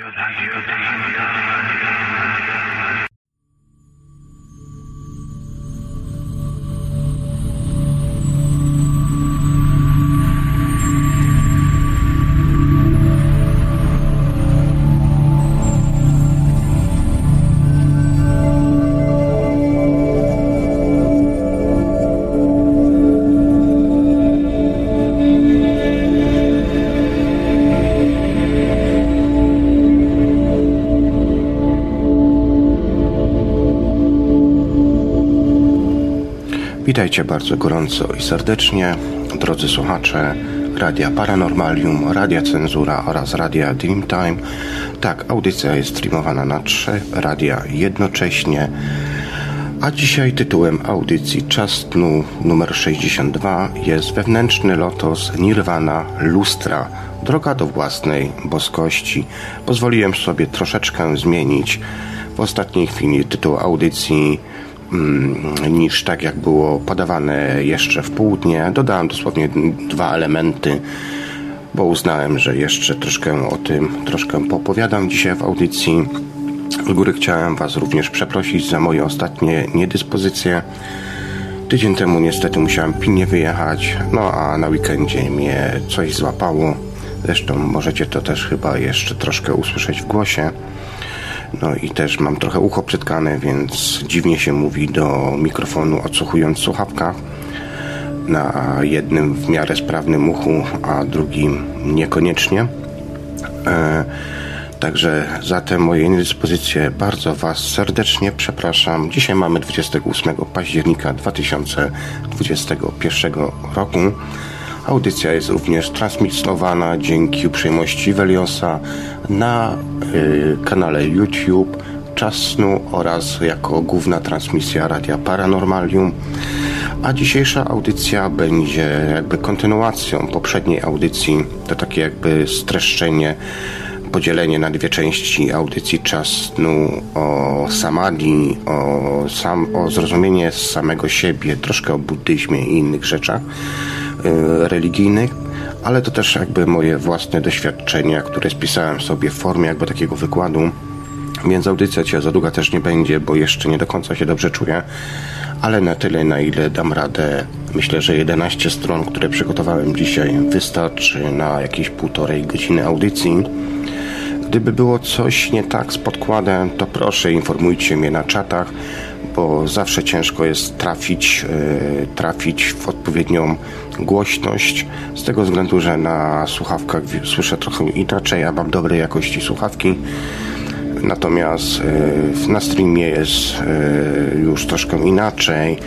Ayuda, ayuda, ayuda, Witajcie bardzo gorąco i serdecznie, drodzy słuchacze Radia Paranormalium, Radia Cenzura oraz Radia Dreamtime. Tak, audycja jest streamowana na trzy radia jednocześnie. A dzisiaj tytułem audycji Czas Dnu numer 62 jest Wewnętrzny Lotos Nirvana Lustra Droga do własnej boskości. Pozwoliłem sobie troszeczkę zmienić w ostatniej chwili tytuł audycji niż tak jak było podawane jeszcze w południe. Dodałem dosłownie dwa elementy, bo uznałem, że jeszcze troszkę o tym troszkę popowiadam dzisiaj w audycji. Z góry chciałem Was również przeprosić za moje ostatnie niedyspozycje. Tydzień temu niestety musiałem pilnie wyjechać, no a na weekendzie mnie coś złapało. Zresztą możecie to też chyba jeszcze troszkę usłyszeć w głosie. No i też mam trochę ucho przytkane, więc dziwnie się mówi do mikrofonu odsłuchując słuchawka na jednym w miarę sprawnym uchu, a drugim niekoniecznie. E, także za te moje niedyspozycje bardzo Was serdecznie przepraszam. Dzisiaj mamy 28 października 2021 roku. Audycja jest również transmitowana dzięki uprzejmości Veliosa na y, kanale YouTube Czas Snu oraz jako główna transmisja Radia Paranormalium. A dzisiejsza audycja będzie jakby kontynuacją poprzedniej audycji. To takie jakby streszczenie, podzielenie na dwie części audycji Czas Snu o samadhi, o, sam, o zrozumienie samego siebie, troszkę o buddyzmie i innych rzeczach religijnych ale to też jakby moje własne doświadczenia, które spisałem sobie w formie jakby takiego wykładu. Więc audycja cię za długa też nie będzie, bo jeszcze nie do końca się dobrze czuję, ale na tyle, na ile dam radę. Myślę, że 11 stron, które przygotowałem dzisiaj, wystarczy na jakieś półtorej godziny audycji. Gdyby było coś nie tak z podkładem, to proszę informujcie mnie na czatach, bo zawsze ciężko jest trafić, yy, trafić w odpowiednią głośność, z tego względu, że na słuchawkach słyszę trochę inaczej, a mam dobrej jakości słuchawki. Natomiast yy, na streamie jest yy, już troszkę inaczej,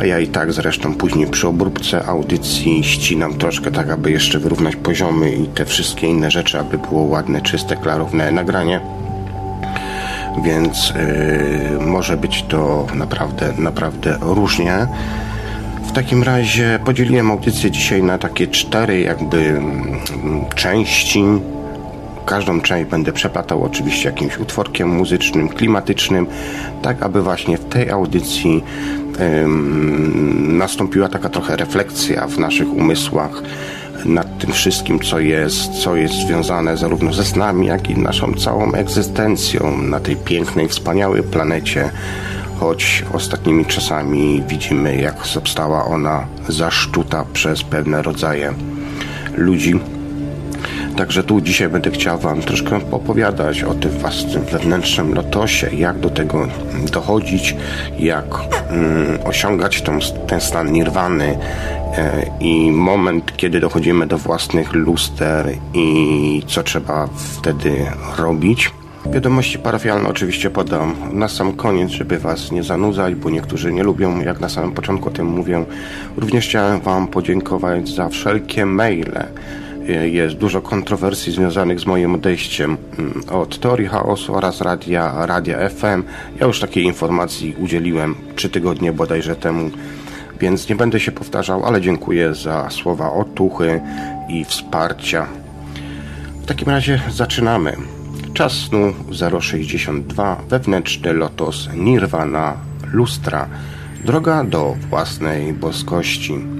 a ja i tak zresztą później przy obróbce audycji ścinam troszkę tak, aby jeszcze wyrównać poziomy i te wszystkie inne rzeczy, aby było ładne, czyste, klarowne nagranie więc yy, może być to naprawdę, naprawdę różnie. W takim razie podzieliłem audycję dzisiaj na takie cztery jakby mm, części. Każdą część będę przeplatał oczywiście jakimś utworkiem muzycznym, klimatycznym, tak aby właśnie w tej audycji nastąpiła taka trochę refleksja w naszych umysłach nad tym wszystkim, co jest, co jest związane zarówno ze snami, jak i naszą całą egzystencją na tej pięknej, wspaniałej planecie, choć ostatnimi czasami widzimy, jak została ona zaszczuta przez pewne rodzaje ludzi. Także tu dzisiaj będę chciał Wam troszkę opowiadać o tym własnym wewnętrznym lotosie, jak do tego dochodzić, jak mm, osiągać tą, ten stan nirwany, E, i moment, kiedy dochodzimy do własnych luster i co trzeba wtedy robić. Wiadomości parafialne oczywiście podam na sam koniec, żeby Was nie zanudzać, bo niektórzy nie lubią, jak na samym początku o tym mówię. Również chciałem Wam podziękować za wszelkie maile. Jest dużo kontrowersji związanych z moim odejściem mm, od Teorii Chaosu oraz radia, radia FM. Ja już takiej informacji udzieliłem trzy tygodnie bodajże temu więc nie będę się powtarzał, ale dziękuję za słowa otuchy i wsparcia. W takim razie zaczynamy. Czas snu 062, wewnętrzny lotos Nirvana, lustra, droga do własnej boskości.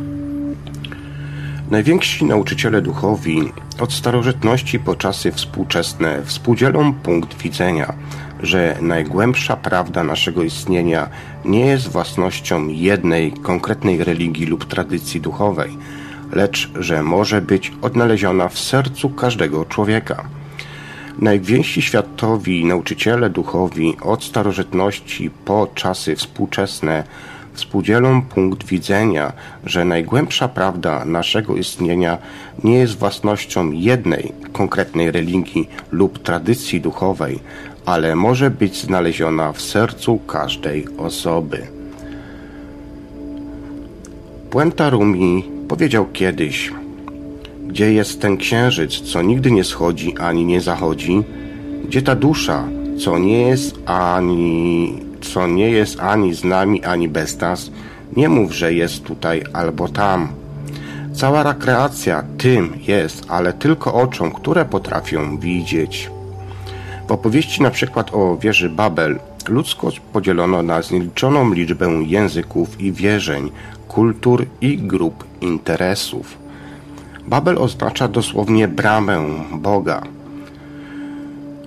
Najwięksi nauczyciele duchowi od starożytności po czasy współczesne współdzielą punkt widzenia, że najgłębsza prawda naszego istnienia nie jest własnością jednej konkretnej religii lub tradycji duchowej, lecz że może być odnaleziona w sercu każdego człowieka. Najwięksi światowi nauczyciele duchowi od starożytności po czasy współczesne współdzielą punkt widzenia, że najgłębsza prawda naszego istnienia nie jest własnością jednej konkretnej religii lub tradycji duchowej, ale może być znaleziona w sercu każdej osoby. Puenta Rumi powiedział kiedyś: Gdzie jest ten księżyc, co nigdy nie schodzi ani nie zachodzi? Gdzie ta dusza, co nie jest ani co nie jest ani z nami, ani bez nas, nie mów, że jest tutaj albo tam. Cała rekreacja tym jest, ale tylko oczom, które potrafią widzieć. W opowieści na przykład o wieży Babel ludzkość podzielono na znieliczoną liczbę języków i wierzeń, kultur i grup interesów. Babel oznacza dosłownie bramę Boga.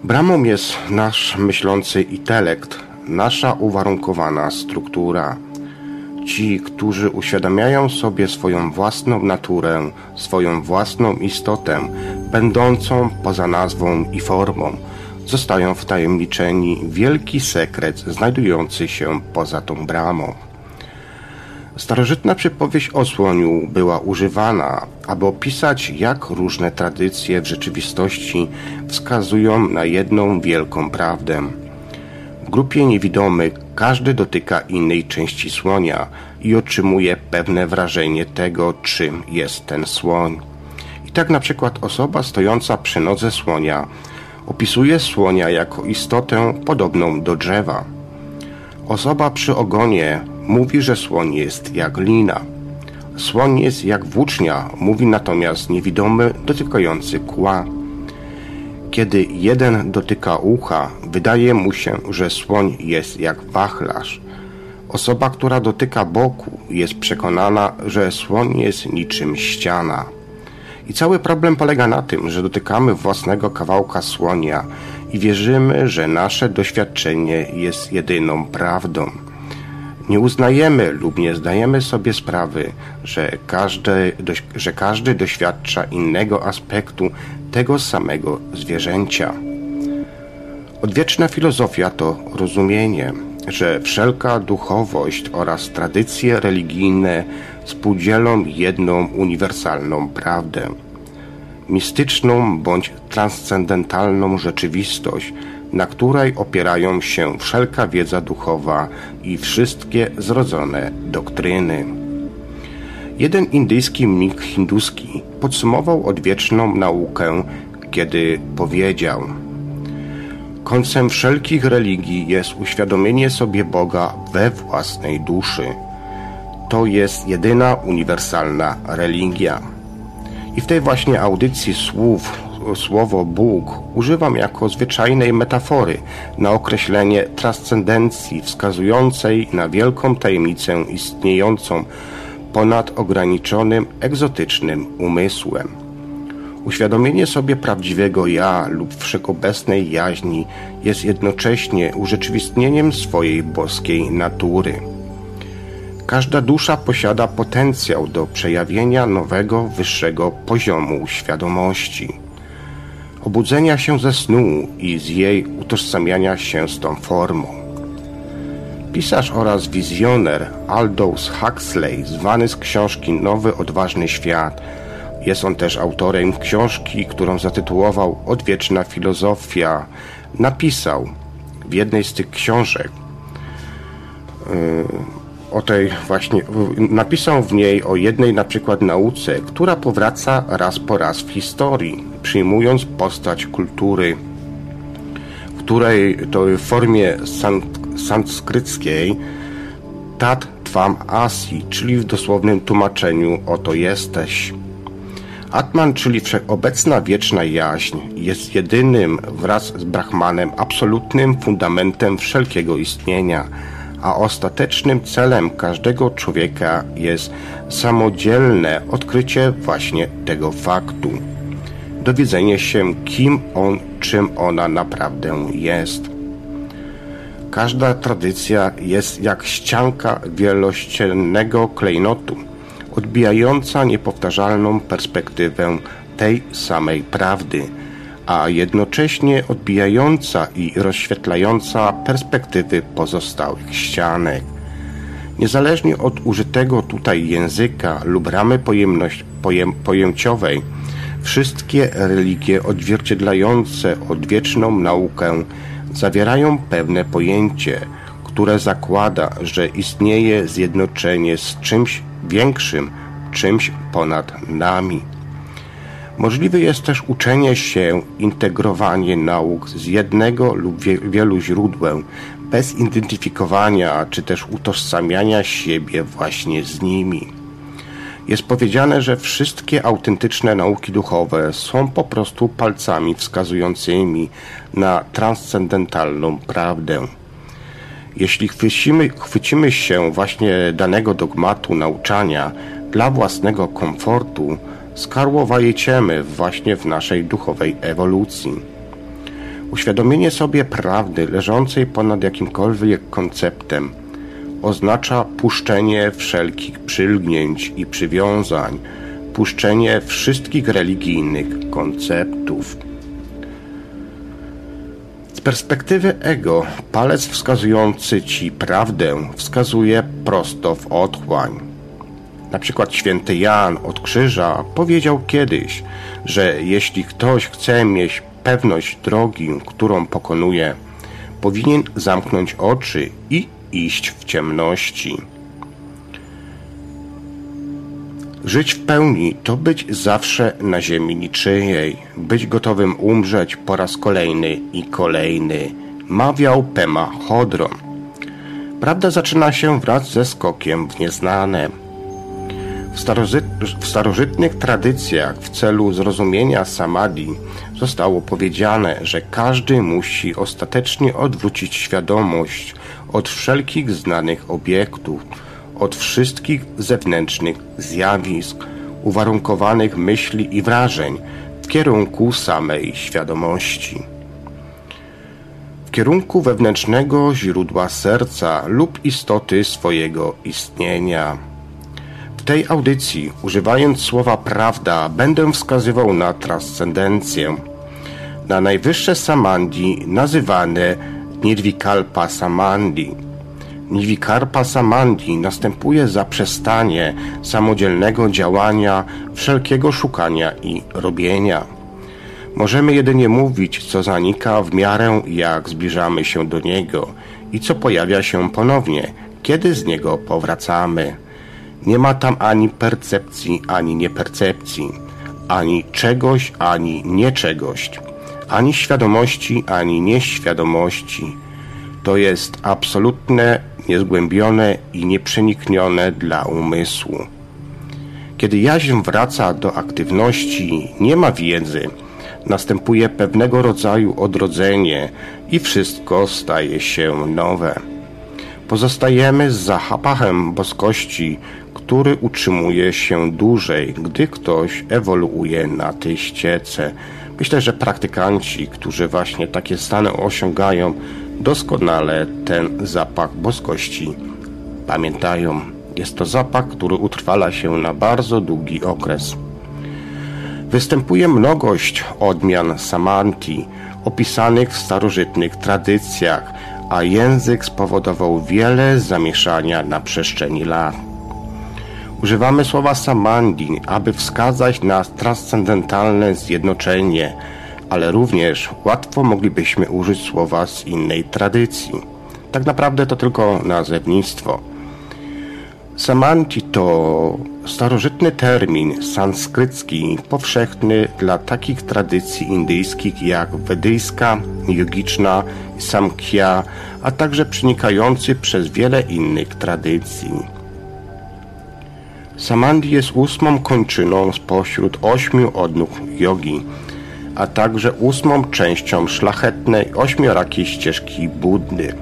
Bramą jest nasz myślący intelekt, nasza uwarunkowana struktura. Ci, którzy uświadamiają sobie swoją własną naturę, swoją własną istotę, będącą poza nazwą i formą, zostają wtajemniczeni w wielki sekret znajdujący się poza tą bramą. Starożytna przypowieść o słoniu była używana, aby opisać, jak różne tradycje w rzeczywistości wskazują na jedną wielką prawdę – grupie niewidomych każdy dotyka innej części słonia i otrzymuje pewne wrażenie tego, czym jest ten słoń. I tak na przykład osoba stojąca przy nodze słonia opisuje słonia jako istotę podobną do drzewa. Osoba przy ogonie mówi, że słoń jest jak lina. Słoń jest jak włócznia, mówi natomiast niewidomy dotykający kła. Kiedy jeden dotyka ucha, wydaje mu się, że słoń jest jak wachlarz. Osoba, która dotyka boku, jest przekonana, że słoń jest niczym ściana. I cały problem polega na tym, że dotykamy własnego kawałka słonia i wierzymy, że nasze doświadczenie jest jedyną prawdą. Nie uznajemy lub nie zdajemy sobie sprawy, że każdy, że każdy doświadcza innego aspektu tego samego zwierzęcia. Odwieczna filozofia to rozumienie, że wszelka duchowość oraz tradycje religijne współdzielą jedną uniwersalną prawdę. Mistyczną bądź transcendentalną rzeczywistość, na której opierają się wszelka wiedza duchowa i wszystkie zrodzone doktryny. Jeden indyjski mnik hinduski podsumował odwieczną naukę, kiedy powiedział: Końcem wszelkich religii jest uświadomienie sobie Boga we własnej duszy. To jest jedyna uniwersalna religia. I w tej właśnie audycji słów słowo Bóg używam jako zwyczajnej metafory na określenie transcendencji wskazującej na wielką tajemnicę istniejącą ponad ograniczonym, egzotycznym umysłem. Uświadomienie sobie prawdziwego ja lub wszechobecnej jaźni jest jednocześnie urzeczywistnieniem swojej boskiej natury. Każda dusza posiada potencjał do przejawienia nowego, wyższego poziomu świadomości obudzenia się ze snu i z jej utożsamiania się z tą formą. Pisarz oraz wizjoner Aldous Huxley, zwany z książki Nowy Odważny Świat, jest on też autorem książki, którą zatytułował Odwieczna Filozofia. Napisał w jednej z tych książek yy, o tej właśnie, napisał w niej o jednej na przykład nauce, która powraca raz po raz w historii, przyjmując postać kultury, której to w formie sanskryckiej Tat Tvam Asi, czyli w dosłownym tłumaczeniu oto jesteś. Atman, czyli wszechobecna wieczna jaźń, jest jedynym wraz z Brahmanem absolutnym fundamentem wszelkiego istnienia – a ostatecznym celem każdego człowieka jest samodzielne odkrycie właśnie tego faktu. Dowiedzenie się, kim on, czym ona naprawdę jest. Każda tradycja jest jak ścianka wielościennego klejnotu, odbijająca niepowtarzalną perspektywę tej samej prawdy, a jednocześnie odbijająca i rozświetlająca perspektywy pozostałych ścianek. Niezależnie od użytego tutaj języka lub ramy pojemność, pojem, pojęciowej, wszystkie religie odzwierciedlające odwieczną naukę zawierają pewne pojęcie, które zakłada, że istnieje zjednoczenie z czymś większym, czymś ponad nami. Możliwe jest też uczenie się, integrowanie nauk z jednego lub wielu źródeł, bez identyfikowania czy też utożsamiania siebie właśnie z nimi. Jest powiedziane, że wszystkie autentyczne nauki duchowe są po prostu palcami wskazującymi na transcendentalną prawdę. Jeśli chwycimy, chwycimy się właśnie danego dogmatu nauczania dla własnego komfortu, skarłowajeciemy właśnie w naszej duchowej ewolucji. Uświadomienie sobie prawdy leżącej ponad jakimkolwiek konceptem oznacza puszczenie wszelkich przylgnięć i przywiązań, puszczenie wszystkich religijnych konceptów. Z perspektywy ego, palec wskazujący ci prawdę wskazuje prosto w otchłań na przykład święty Jan od Krzyża powiedział kiedyś, że jeśli ktoś chce mieć pewność drogi, którą pokonuje, powinien zamknąć oczy i iść w ciemności. Żyć w pełni to być zawsze na ziemi niczyjej, być gotowym umrzeć po raz kolejny i kolejny, mawiał Pema Chodron. Prawda zaczyna się wraz ze skokiem w nieznane. W, w starożytnych tradycjach w celu zrozumienia samadhi zostało powiedziane, że każdy musi ostatecznie odwrócić świadomość od wszelkich znanych obiektów, od wszystkich zewnętrznych zjawisk, uwarunkowanych myśli i wrażeń w kierunku samej świadomości. W kierunku wewnętrznego źródła serca lub istoty swojego istnienia. W tej audycji, używając słowa prawda, będę wskazywał na transcendencję, na najwyższe samandhi nazywane Nirvikalpa Samandhi. Nirvikalpa Samandhi następuje zaprzestanie samodzielnego działania, wszelkiego szukania i robienia. Możemy jedynie mówić, co zanika w miarę jak zbliżamy się do niego i co pojawia się ponownie, kiedy z niego powracamy. Nie ma tam ani percepcji, ani niepercepcji, ani czegoś, ani nieczegoś, ani świadomości, ani nieświadomości. To jest absolutne, niezgłębione i nieprzeniknione dla umysłu. Kiedy jaźń wraca do aktywności, nie ma wiedzy, następuje pewnego rodzaju odrodzenie i wszystko staje się nowe. Pozostajemy z zapachem boskości, który utrzymuje się dłużej, gdy ktoś ewoluuje na tej ściece. Myślę, że praktykanci, którzy właśnie takie stany osiągają, doskonale ten zapach boskości pamiętają. Jest to zapach, który utrwala się na bardzo długi okres. Występuje mnogość odmian samanti opisanych w starożytnych tradycjach, a język spowodował wiele zamieszania na przestrzeni lat. Używamy słowa samandhi, aby wskazać na transcendentalne zjednoczenie, ale również łatwo moglibyśmy użyć słowa z innej tradycji. Tak naprawdę to tylko nazewnictwo. Samanti to starożytny termin sanskrycki powszechny dla takich tradycji indyjskich jak wedyjska, yogiczna, samkhya, a także przenikający przez wiele innych tradycji. Samandhi jest ósmą kończyną spośród ośmiu odnóg jogi, a także ósmą częścią szlachetnej ośmiorakiej ścieżki Buddy.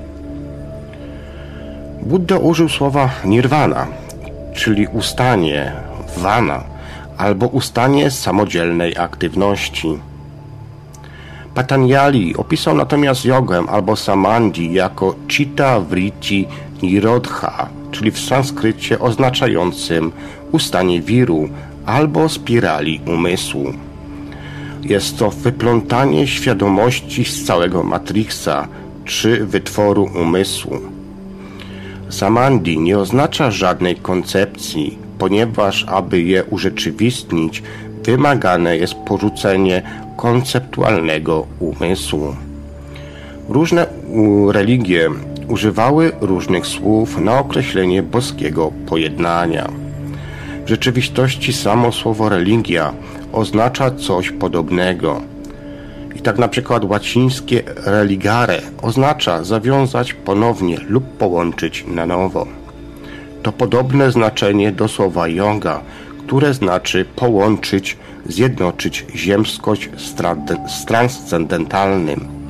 Buddha użył słowa nirvana, czyli ustanie, vana, albo ustanie samodzielnej aktywności. Patanjali opisał natomiast jogę albo samadhi jako chitta vritti nirodha, czyli w sanskrycie oznaczającym ustanie wiru albo spirali umysłu. Jest to wyplątanie świadomości z całego matrixa czy wytworu umysłu. Samadhi nie oznacza żadnej koncepcji, ponieważ aby je urzeczywistnić, wymagane jest porzucenie konceptualnego umysłu. Różne religie używały różnych słów na określenie boskiego pojednania. W rzeczywistości samo słowo religia oznacza coś podobnego. I tak na przykład łacińskie religare oznacza zawiązać ponownie lub połączyć na nowo. To podobne znaczenie do słowa yoga, które znaczy połączyć, zjednoczyć ziemskość z transcendentalnym.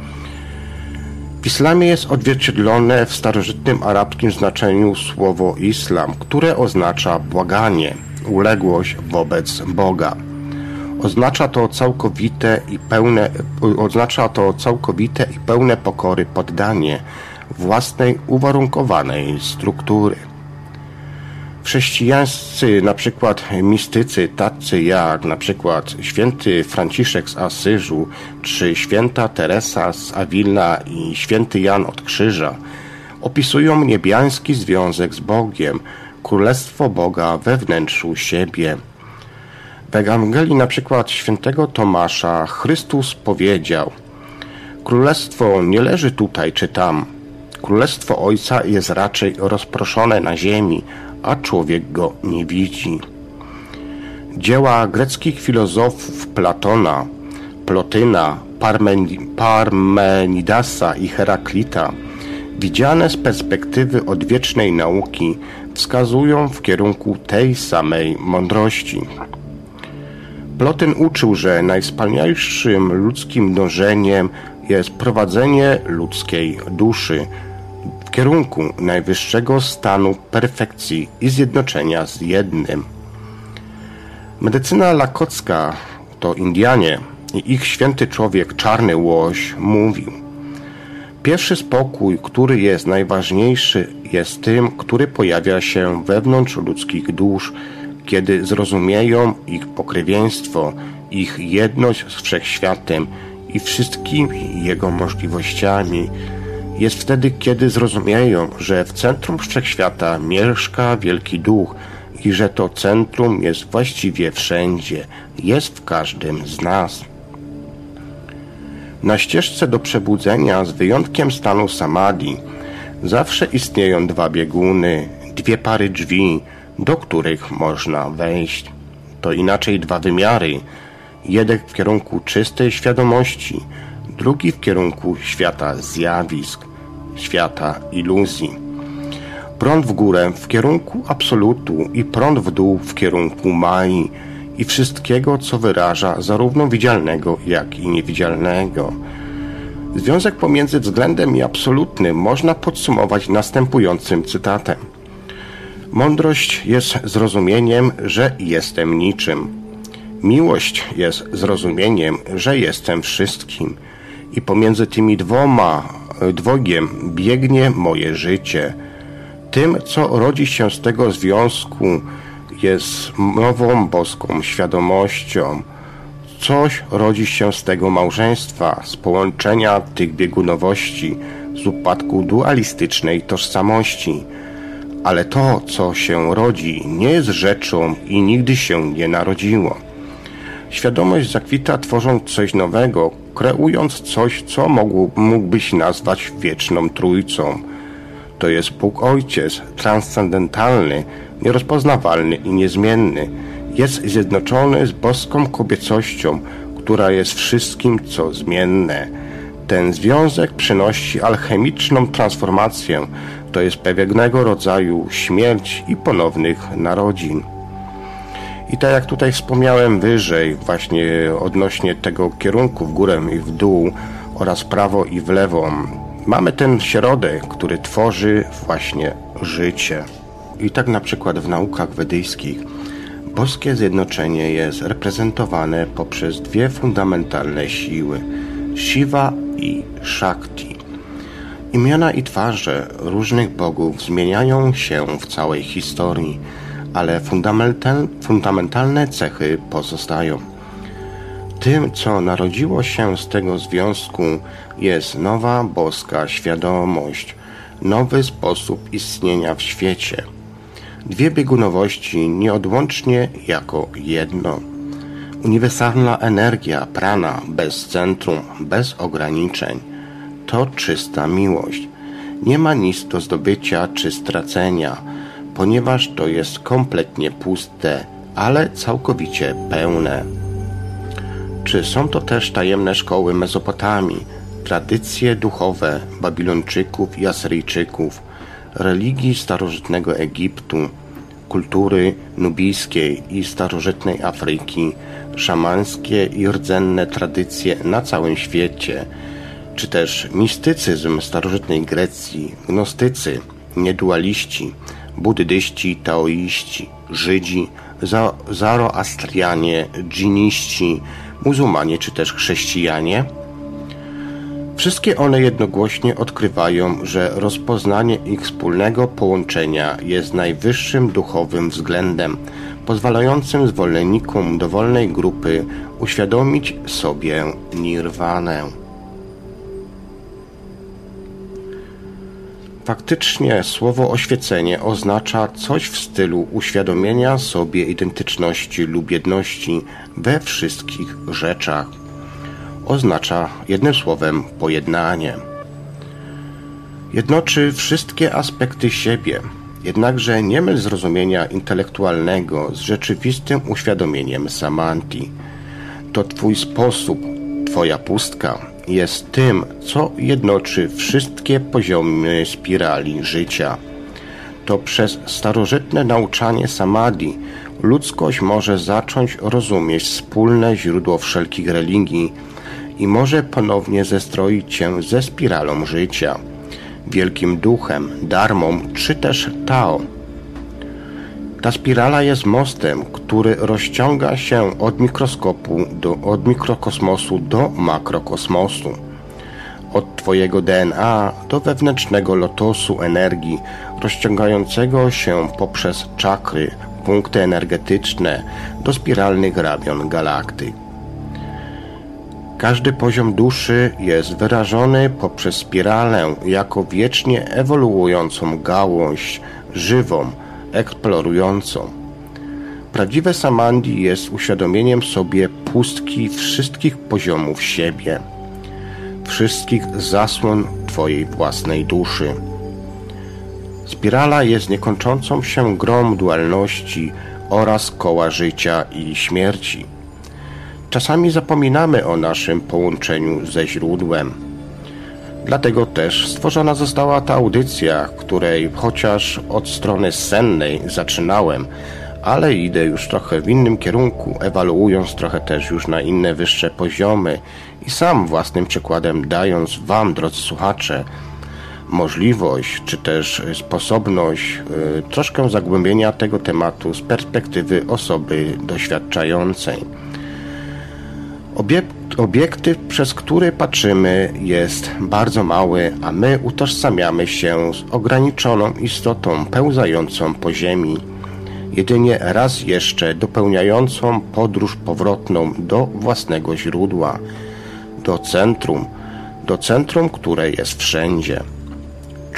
W islamie jest odzwierciedlone w starożytnym arabskim znaczeniu słowo islam, które oznacza błaganie, uległość wobec Boga. Oznacza to całkowite i pełne, oznacza to całkowite i pełne pokory poddanie własnej uwarunkowanej struktury. Chrześcijańscy, na przykład mistycy, tacy jak na przykład święty Franciszek z Asyżu, czy święta Teresa z Awilna i święty Jan od Krzyża, opisują niebiański związek z Bogiem, królestwo Boga we wnętrzu siebie. W Ewangelii na przykład świętego Tomasza Chrystus powiedział Królestwo nie leży tutaj czy tam. Królestwo Ojca jest raczej rozproszone na ziemi, a człowiek go nie widzi. Dzieła greckich filozofów Platona, Plotyna, Parmenidasa i Heraklita, widziane z perspektywy odwiecznej nauki, wskazują w kierunku tej samej mądrości. Plotyn uczył, że najwspanialszym ludzkim dążeniem jest prowadzenie ludzkiej duszy kierunku najwyższego stanu perfekcji i zjednoczenia z jednym. Medycyna lakocka to Indianie i ich święty człowiek Czarny Łoś mówił Pierwszy spokój, który jest najważniejszy, jest tym, który pojawia się wewnątrz ludzkich dusz, kiedy zrozumieją ich pokrewieństwo, ich jedność z wszechświatem i wszystkimi jego możliwościami, jest wtedy, kiedy zrozumieją, że w centrum wszechświata mieszka wielki duch i że to centrum jest właściwie wszędzie, jest w każdym z nas. Na ścieżce do przebudzenia, z wyjątkiem stanu samadhi, zawsze istnieją dwa bieguny, dwie pary drzwi, do których można wejść. To inaczej dwa wymiary. Jeden w kierunku czystej świadomości, drugi w kierunku świata zjawisk, świata iluzji. Prąd w górę w kierunku absolutu i prąd w dół w kierunku Mai i wszystkiego, co wyraża zarówno widzialnego, jak i niewidzialnego. Związek pomiędzy względem i absolutnym można podsumować następującym cytatem. Mądrość jest zrozumieniem, że jestem niczym. Miłość jest zrozumieniem, że jestem wszystkim. I pomiędzy tymi dwoma dwojgiem biegnie moje życie. Tym, co rodzi się z tego związku, jest nową boską świadomością. Coś rodzi się z tego małżeństwa, z połączenia tych biegunowości, z upadku dualistycznej tożsamości. Ale to, co się rodzi, nie jest rzeczą i nigdy się nie narodziło. Świadomość zakwita tworząc coś nowego, kreując coś, co mógłbyś nazwać wieczną trójcą. To jest Bóg Ojciec, transcendentalny, nierozpoznawalny i niezmienny. Jest zjednoczony z boską kobiecością, która jest wszystkim, co zmienne. Ten związek przynosi alchemiczną transformację, to jest pewnego rodzaju śmierć i ponownych narodzin. I tak jak tutaj wspomniałem wyżej, właśnie odnośnie tego kierunku w górę i w dół oraz prawo i w lewo, mamy ten środek, który tworzy właśnie życie. I tak na przykład w naukach wedyjskich boskie zjednoczenie jest reprezentowane poprzez dwie fundamentalne siły Shiva i Shakti. Imiona i twarze różnych bogów zmieniają się w całej historii, ale fundamentalne cechy pozostają. Tym, co narodziło się z tego związku, jest nowa boska świadomość, nowy sposób istnienia w świecie. Dwie biegunowości nieodłącznie jako jedno. Uniwersalna energia prana bez centrum, bez ograniczeń. To czysta miłość. Nie ma nic do zdobycia czy stracenia, ponieważ to jest kompletnie puste, ale całkowicie pełne. Czy są to też tajemne szkoły Mezopotamii, tradycje duchowe Babilończyków i Asyryjczyków, religii starożytnego Egiptu, kultury nubijskiej i starożytnej Afryki, szamańskie i rdzenne tradycje na całym świecie, czy też mistycyzm starożytnej Grecji, gnostycy, niedualiści, buddyści, taoiści, Żydzi, Zoroastrianie, dżiniści, muzułmanie czy też chrześcijanie, wszystkie one jednogłośnie odkrywają, że rozpoznanie ich wspólnego połączenia jest najwyższym duchowym względem, pozwalającym zwolennikom dowolnej grupy uświadomić sobie nirwanę. Faktycznie słowo oświecenie oznacza coś w stylu uświadomienia sobie identyczności lub jedności we wszystkich rzeczach. Oznacza jednym słowem pojednanie. Jednoczy wszystkie aspekty siebie, jednakże nie myl zrozumienia intelektualnego z rzeczywistym uświadomieniem samanti. To twój sposób, twoja pustka, jest tym, co jednoczy wszystkie poziomy spirali życia. To przez starożytne nauczanie samadhi ludzkość może zacząć rozumieć wspólne źródło wszelkich religii i może ponownie zestroić się ze spiralą życia, wielkim duchem, darmą czy też Tao. Ta spirala jest mostem, który rozciąga się od mikroskopu do, od mikrokosmosu do makrokosmosu. Od Twojego DNA do wewnętrznego lotosu energii, rozciągającego się poprzez czakry, punkty energetyczne do spiralnych ramion galaktyk. Każdy poziom duszy jest wyrażony poprzez spiralę jako wiecznie ewoluującą gałąź, żywą, eksplorującą. Prawdziwe samandi jest uświadomieniem sobie pustki wszystkich poziomów siebie, wszystkich zasłon Twojej własnej duszy. Spirala jest niekończącą się grą dualności oraz koła życia i śmierci. Czasami zapominamy o naszym połączeniu ze źródłem Dlatego też stworzona została ta audycja, której chociaż od strony sennej zaczynałem, ale idę już trochę w innym kierunku, ewaluując trochę też już na inne wyższe poziomy i sam własnym przykładem dając Wam, drodzy słuchacze, możliwość czy też sposobność y, troszkę zagłębienia tego tematu z perspektywy osoby doświadczającej. Obiekt Obiektyw, przez który patrzymy, jest bardzo mały, a my utożsamiamy się z ograniczoną istotą pełzającą po ziemi, jedynie raz jeszcze dopełniającą podróż powrotną do własnego źródła, do centrum, do centrum, które jest wszędzie.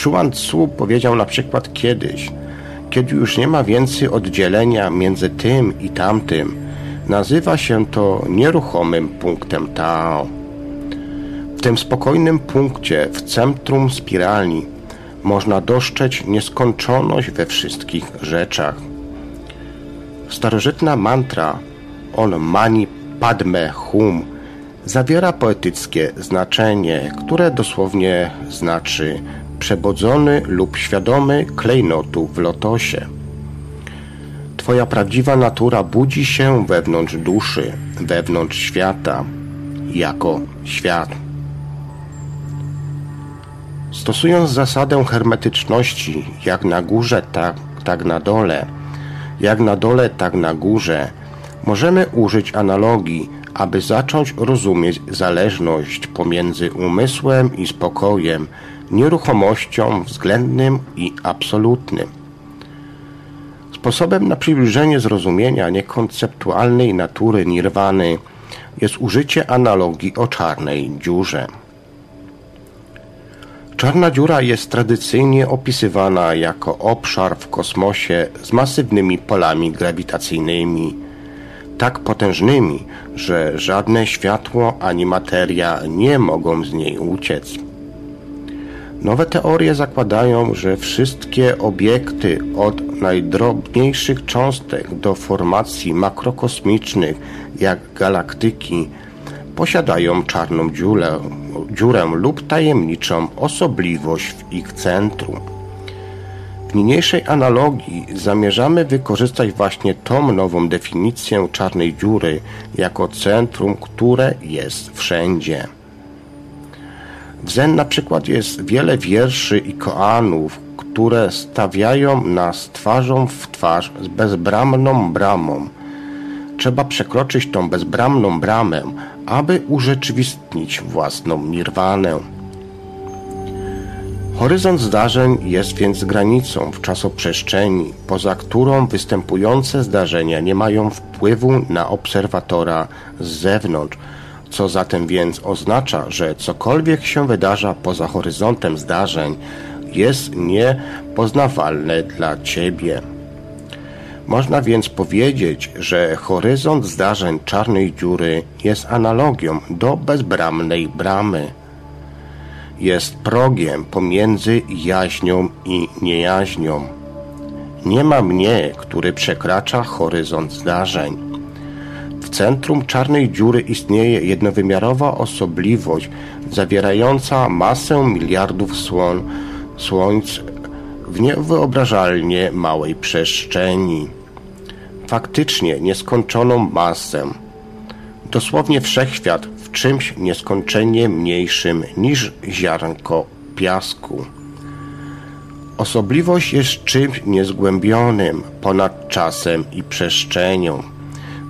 Chuan Tzu powiedział na przykład kiedyś, kiedy już nie ma więcej oddzielenia między tym i tamtym, Nazywa się to nieruchomym punktem Tao. W tym spokojnym punkcie, w centrum spirali, można dostrzec nieskończoność we wszystkich rzeczach. Starożytna mantra On Mani Padme Hum zawiera poetyckie znaczenie, które dosłownie znaczy przebodzony lub świadomy klejnotu w lotosie. Twoja prawdziwa natura budzi się wewnątrz duszy, wewnątrz świata, jako świat. Stosując zasadę hermetyczności, jak na górze, tak, tak na dole, jak na dole, tak na górze, możemy użyć analogii, aby zacząć rozumieć zależność pomiędzy umysłem i spokojem, nieruchomością względnym i absolutnym. Sposobem na przybliżenie zrozumienia niekonceptualnej natury nirwany jest użycie analogii o czarnej dziurze. Czarna dziura jest tradycyjnie opisywana jako obszar w kosmosie z masywnymi polami grawitacyjnymi, tak potężnymi, że żadne światło ani materia nie mogą z niej uciec. Nowe teorie zakładają, że wszystkie obiekty od najdrobniejszych cząstek do formacji makrokosmicznych jak galaktyki posiadają czarną dziurę, dziurę lub tajemniczą osobliwość w ich centrum. W niniejszej analogii zamierzamy wykorzystać właśnie tą nową definicję czarnej dziury jako centrum, które jest wszędzie. W Zen na przykład jest wiele wierszy i koanów, które stawiają nas twarzą w twarz z bezbramną bramą. Trzeba przekroczyć tą bezbramną bramę, aby urzeczywistnić własną nirwanę. Horyzont zdarzeń jest więc granicą w czasoprzestrzeni, poza którą występujące zdarzenia nie mają wpływu na obserwatora z zewnątrz, co zatem więc oznacza, że cokolwiek się wydarza poza horyzontem zdarzeń jest niepoznawalne dla Ciebie. Można więc powiedzieć, że horyzont zdarzeń czarnej dziury jest analogią do bezbramnej bramy. Jest progiem pomiędzy jaźnią i niejaźnią. Nie ma mnie, który przekracza horyzont zdarzeń. Centrum czarnej dziury istnieje jednowymiarowa osobliwość zawierająca masę miliardów słon, słońc w niewyobrażalnie małej przestrzeni. Faktycznie nieskończoną masę. Dosłownie wszechświat w czymś nieskończenie mniejszym niż ziarnko piasku. Osobliwość jest czymś niezgłębionym ponad czasem i przestrzenią.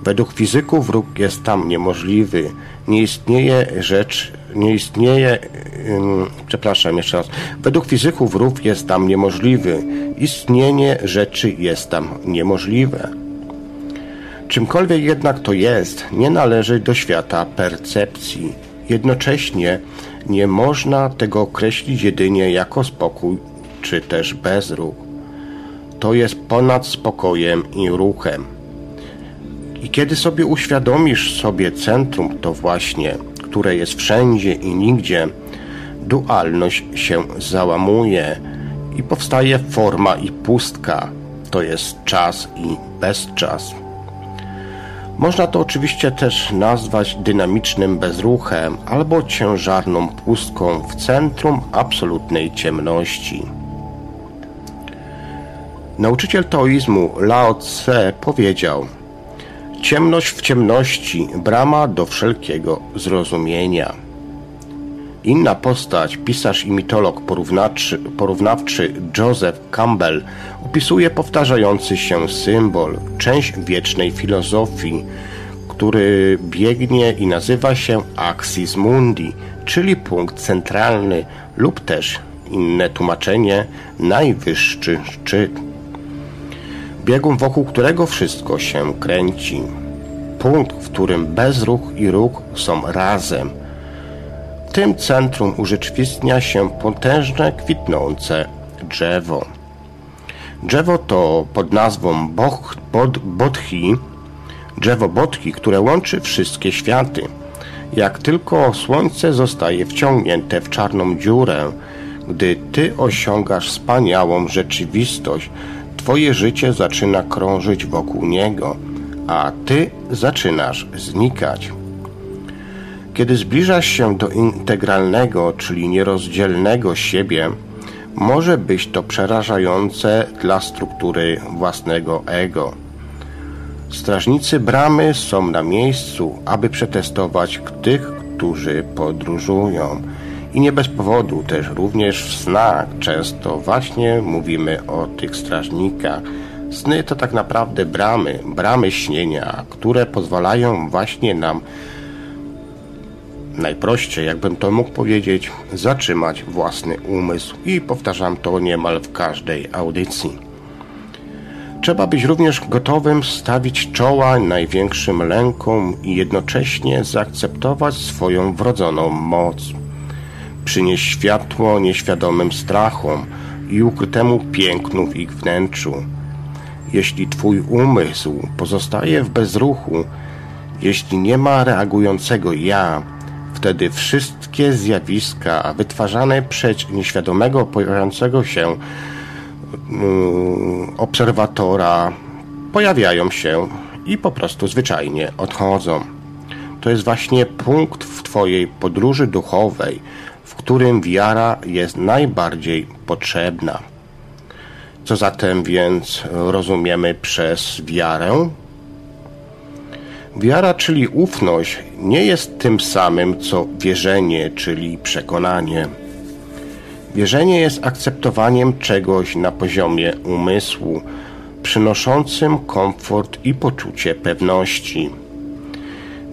Według fizyków ruch jest tam niemożliwy. Nie istnieje rzecz, nie istnieje, yy, przepraszam jeszcze raz. Według fizyków ruch jest tam niemożliwy. Istnienie rzeczy jest tam niemożliwe. Czymkolwiek jednak to jest, nie należy do świata percepcji. Jednocześnie nie można tego określić jedynie jako spokój czy też bezruch. To jest ponad spokojem i ruchem. I kiedy sobie uświadomisz sobie centrum, to właśnie, które jest wszędzie i nigdzie, dualność się załamuje i powstaje forma i pustka, to jest czas i bezczas. Można to oczywiście też nazwać dynamicznym bezruchem albo ciężarną pustką w centrum absolutnej ciemności. Nauczyciel taoizmu Lao Tse powiedział – Ciemność w ciemności, brama do wszelkiego zrozumienia. Inna postać, pisarz i mitolog porównawczy, porównawczy Joseph Campbell opisuje powtarzający się symbol, część wiecznej filozofii, który biegnie i nazywa się Axis Mundi, czyli punkt centralny lub też inne tłumaczenie najwyższy szczyt biegun wokół którego wszystko się kręci. Punkt, w którym bezruch i ruch są razem. W tym centrum urzeczywistnia się potężne, kwitnące drzewo. Drzewo to pod nazwą Boh, Bod, Bodhi, drzewo Bodhi, które łączy wszystkie światy. Jak tylko słońce zostaje wciągnięte w czarną dziurę, gdy ty osiągasz wspaniałą rzeczywistość, Twoje życie zaczyna krążyć wokół niego, a ty zaczynasz znikać. Kiedy zbliżasz się do integralnego, czyli nierozdzielnego siebie, może być to przerażające dla struktury własnego ego. Strażnicy bramy są na miejscu, aby przetestować tych, którzy podróżują. I nie bez powodu też również w snach często właśnie mówimy o tych strażnikach. Sny to tak naprawdę bramy, bramy śnienia, które pozwalają właśnie nam najprościej, jakbym to mógł powiedzieć, zatrzymać własny umysł i powtarzam to niemal w każdej audycji. Trzeba być również gotowym stawić czoła największym lękom i jednocześnie zaakceptować swoją wrodzoną moc. Przynieść światło nieświadomym strachom i ukrytemu pięknu w ich wnętrzu. Jeśli Twój umysł pozostaje w bezruchu, jeśli nie ma reagującego ja, wtedy wszystkie zjawiska wytwarzane przez nieświadomego pojawiającego się Mm, obserwatora pojawiają się i po prostu zwyczajnie odchodzą. To jest właśnie punkt w Twojej podróży duchowej, którym wiara jest najbardziej potrzebna. Co zatem więc rozumiemy przez wiarę? Wiara, czyli ufność, nie jest tym samym co wierzenie, czyli przekonanie. Wierzenie jest akceptowaniem czegoś na poziomie umysłu, przynoszącym komfort i poczucie pewności.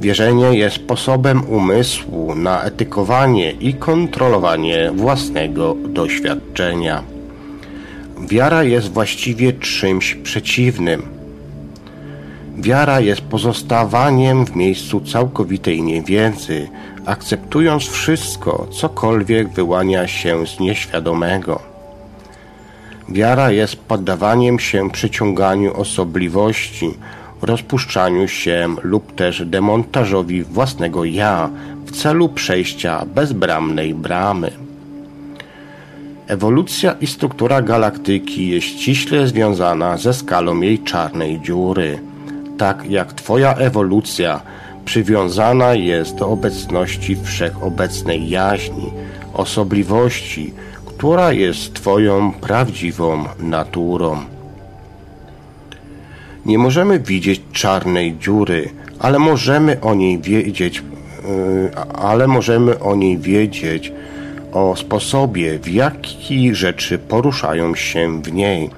Wierzenie jest sposobem umysłu na etykowanie i kontrolowanie własnego doświadczenia. Wiara jest właściwie czymś przeciwnym. Wiara jest pozostawaniem w miejscu całkowitej niewiedzy, akceptując wszystko, cokolwiek wyłania się z nieświadomego. Wiara jest poddawaniem się przyciąganiu osobliwości, rozpuszczaniu się lub też demontażowi własnego ja w celu przejścia bezbramnej bramy. Ewolucja i struktura galaktyki jest ściśle związana ze skalą jej czarnej dziury, tak jak Twoja ewolucja przywiązana jest do obecności wszechobecnej jaźni, osobliwości, która jest Twoją prawdziwą naturą. Nie możemy widzieć czarnej dziury, ale możemy o niej wiedzieć, yy, ale możemy o niej wiedzieć, o sposobie, w jaki rzeczy poruszają się w niej,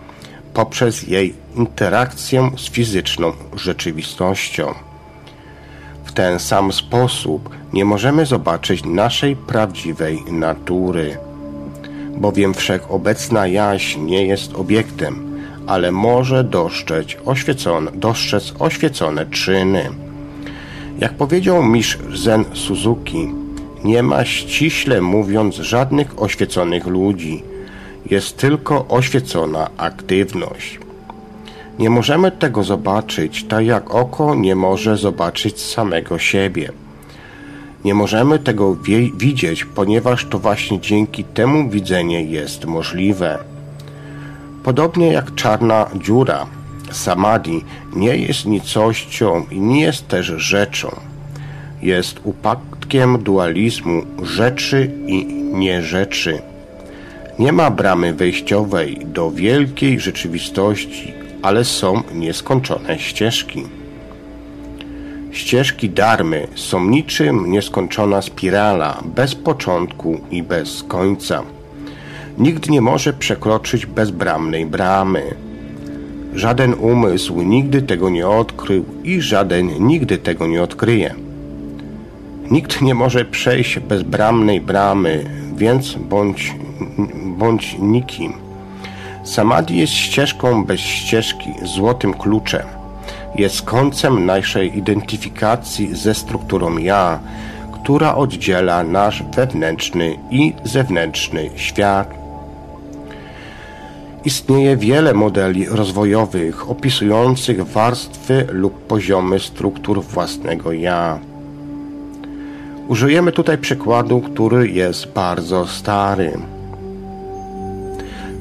poprzez jej interakcję z fizyczną rzeczywistością. W ten sam sposób nie możemy zobaczyć naszej prawdziwej natury, bowiem wszechobecna jaźń nie jest obiektem, ale może dostrzec oświecone, dostrzec oświecone czyny. Jak powiedział mistrz Zen Suzuki, nie ma ściśle mówiąc żadnych oświeconych ludzi, jest tylko oświecona aktywność. Nie możemy tego zobaczyć, tak jak oko nie może zobaczyć samego siebie. Nie możemy tego widzieć, ponieważ to właśnie dzięki temu widzenie jest możliwe. Podobnie jak czarna dziura, samadhi nie jest nicością i nie jest też rzeczą. Jest upadkiem dualizmu rzeczy i nierzeczy. Nie ma bramy wejściowej do wielkiej rzeczywistości, ale są nieskończone ścieżki. Ścieżki darmy są niczym nieskończona spirala, bez początku i bez końca. Nikt nie może przekroczyć bezbramnej bramy. Żaden umysł nigdy tego nie odkrył i żaden nigdy tego nie odkryje. Nikt nie może przejść bezbramnej bramy, więc bądź, bądź nikim. Samadhi jest ścieżką bez ścieżki, złotym kluczem. Jest końcem naszej identyfikacji ze strukturą ja, która oddziela nasz wewnętrzny i zewnętrzny świat. Istnieje wiele modeli rozwojowych opisujących warstwy lub poziomy struktur własnego ja. Użyjemy tutaj przykładu, który jest bardzo stary.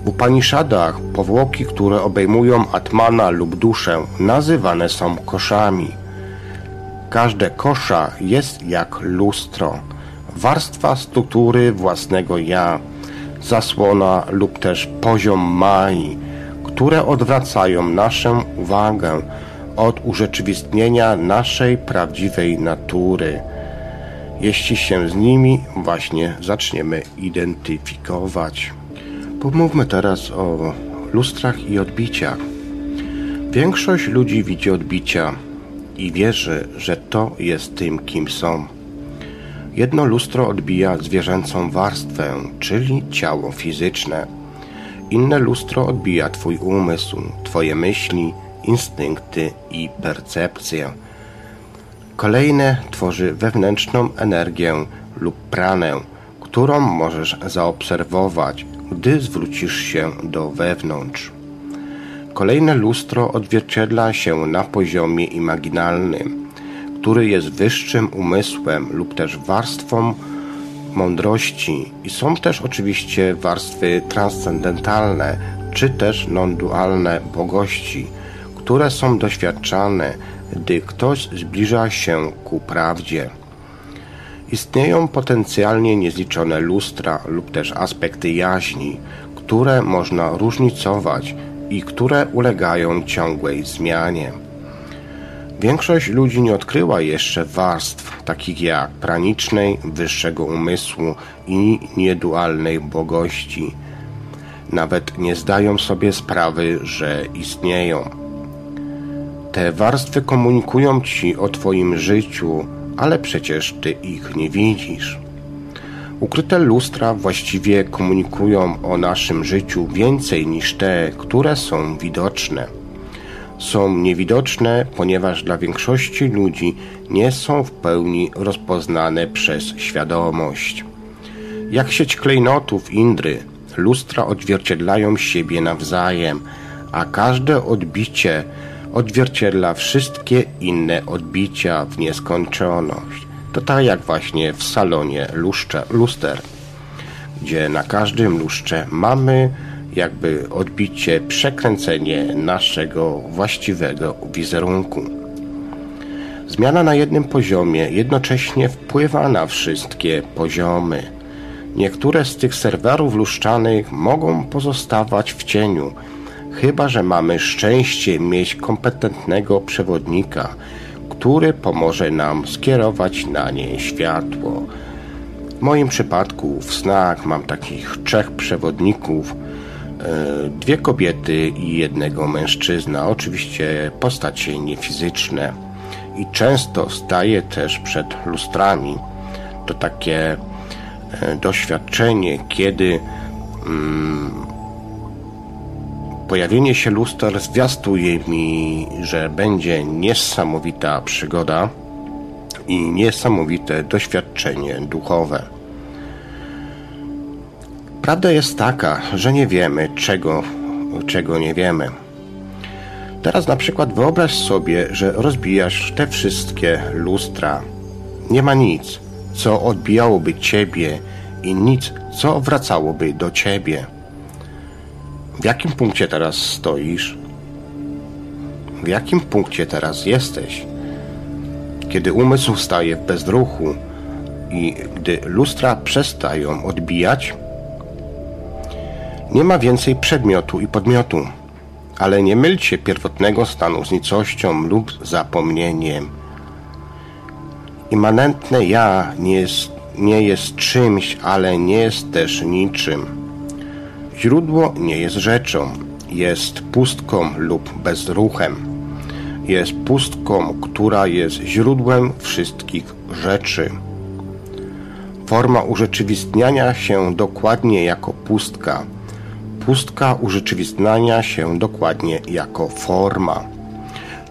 W Upanishadach powłoki, które obejmują Atmana lub duszę, nazywane są koszami. Każde kosza jest jak lustro, warstwa struktury własnego ja, zasłona lub też poziom mai, które odwracają naszą uwagę od urzeczywistnienia naszej prawdziwej natury. jeśli się z nimi właśnie zaczniemy identyfikować. Pomówmy teraz o lustrach i odbiciach. Większość ludzi widzi odbicia i wierzy, że to jest tym, kim są. Jedno lustro odbija zwierzęcą warstwę, czyli ciało fizyczne. Inne lustro odbija Twój umysł, Twoje myśli, instynkty i percepcje. Kolejne tworzy wewnętrzną energię lub pranę, którą możesz zaobserwować, gdy zwrócisz się do wewnątrz. Kolejne lustro odzwierciedla się na poziomie imaginalnym, który jest wyższym umysłem lub też warstwą mądrości i są też oczywiście warstwy transcendentalne czy też non-dualne bogości, które są doświadczane, gdy ktoś zbliża się ku prawdzie. Istnieją potencjalnie niezliczone lustra lub też aspekty jaźni, które można różnicować i które ulegają ciągłej zmianie. Większość ludzi nie odkryła jeszcze warstw takich jak pranicznej, wyższego umysłu i niedualnej błogości. Nawet nie zdają sobie sprawy, że istnieją. Te warstwy komunikują ci o Twoim życiu, ale przecież Ty ich nie widzisz. Ukryte lustra właściwie komunikują o naszym życiu więcej niż te, które są widoczne. Są niewidoczne, ponieważ dla większości ludzi nie są w pełni rozpoznane przez świadomość. Jak sieć klejnotów Indry, lustra odzwierciedlają siebie nawzajem, a każde odbicie odzwierciedla wszystkie inne odbicia w nieskończoność. To tak jak właśnie w salonie luszcze, luster, gdzie na każdym lustrze mamy jakby odbicie, przekręcenie naszego właściwego wizerunku. Zmiana na jednym poziomie jednocześnie wpływa na wszystkie poziomy. Niektóre z tych serwerów luszczanych mogą pozostawać w cieniu, chyba że mamy szczęście mieć kompetentnego przewodnika, który pomoże nam skierować na nie światło. W moim przypadku w snach mam takich trzech przewodników, dwie kobiety i jednego mężczyzna, oczywiście postacie niefizyczne i często staję też przed lustrami. To takie e, doświadczenie, kiedy mm, Pojawienie się luster zwiastuje mi, że będzie niesamowita przygoda i niesamowite doświadczenie duchowe. Prawda jest taka, że nie wiemy czego, czego nie wiemy. Teraz na przykład wyobraź sobie, że rozbijasz te wszystkie lustra. Nie ma nic, co odbijałoby ciebie i nic, co wracałoby do ciebie. W jakim punkcie teraz stoisz? W jakim punkcie teraz jesteś? Kiedy umysł staje w bezruchu i gdy lustra przestają odbijać, nie ma więcej przedmiotu i podmiotu, ale nie mylcie pierwotnego stanu z nicością lub zapomnieniem. Immanentne ja nie jest, nie jest czymś, ale nie jest też niczym. Źródło nie jest rzeczą, jest pustką lub bezruchem. Jest pustką, która jest źródłem wszystkich rzeczy. Forma urzeczywistniania się dokładnie jako pustka. Pustka urzeczywistniania się dokładnie jako forma.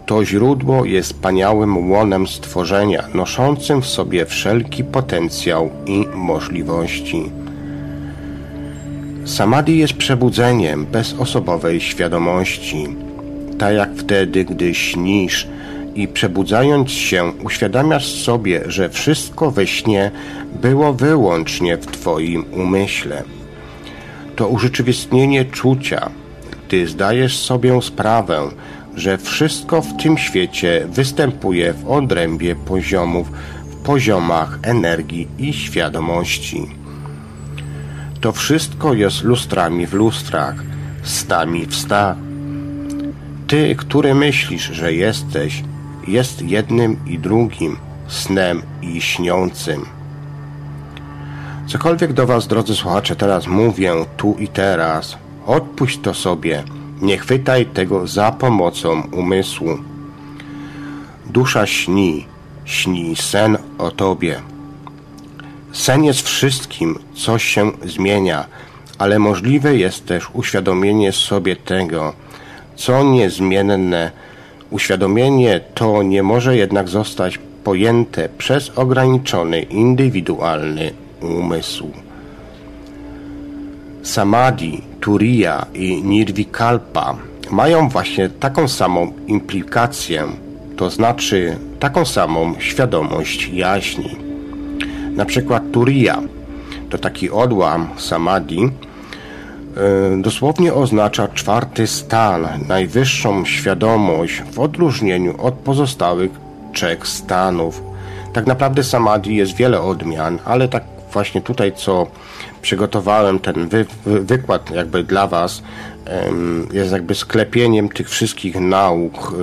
To źródło jest wspaniałym łonem stworzenia, noszącym w sobie wszelki potencjał i możliwości. Samadhi jest przebudzeniem bezosobowej świadomości. Tak jak wtedy, gdy śnisz i przebudzając się uświadamiasz sobie, że wszystko we śnie było wyłącznie w Twoim umyśle. To urzeczywistnienie czucia, gdy zdajesz sobie sprawę, że wszystko w tym świecie występuje w odrębie poziomów, w poziomach energii i świadomości. To wszystko jest lustrami w lustrach, stami w stach. Ty, który myślisz, że jesteś, jest jednym i drugim, snem i śniącym. Cokolwiek do Was, drodzy słuchacze, teraz mówię, tu i teraz, odpuść to sobie, nie chwytaj tego za pomocą umysłu. Dusza śni, śni sen o Tobie. Sen jest wszystkim, co się zmienia, ale możliwe jest też uświadomienie sobie tego, co niezmienne. Uświadomienie to nie może jednak zostać pojęte przez ograniczony, indywidualny umysł. Samadhi, Turiya i Nirvikalpa mają właśnie taką samą implikację, to znaczy taką samą świadomość jaźni. Na przykład Turiya to taki odłam Samadhi, e, dosłownie oznacza czwarty stan, najwyższą świadomość w odróżnieniu od pozostałych trzech stanów. Tak naprawdę Samadhi jest wiele odmian, ale tak właśnie tutaj, co przygotowałem ten wy, wy, wykład jakby dla Was, jest jakby sklepieniem tych wszystkich nauk, y,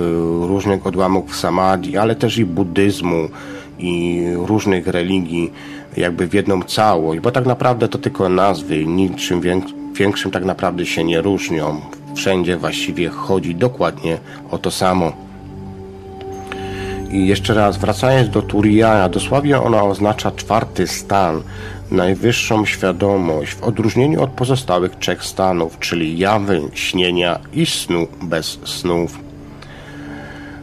różnych odłamów samadhi, ale też i buddyzmu i różnych religii jakby w jedną całość, bo tak naprawdę to tylko nazwy, niczym większym tak naprawdę się nie różnią. Wszędzie właściwie chodzi dokładnie o to samo. I jeszcze raz, wracając do Turiya, dosłownie ona oznacza czwarty stan, najwyższą świadomość w odróżnieniu od pozostałych trzech stanów, czyli jawy, śnienia i snu bez snów.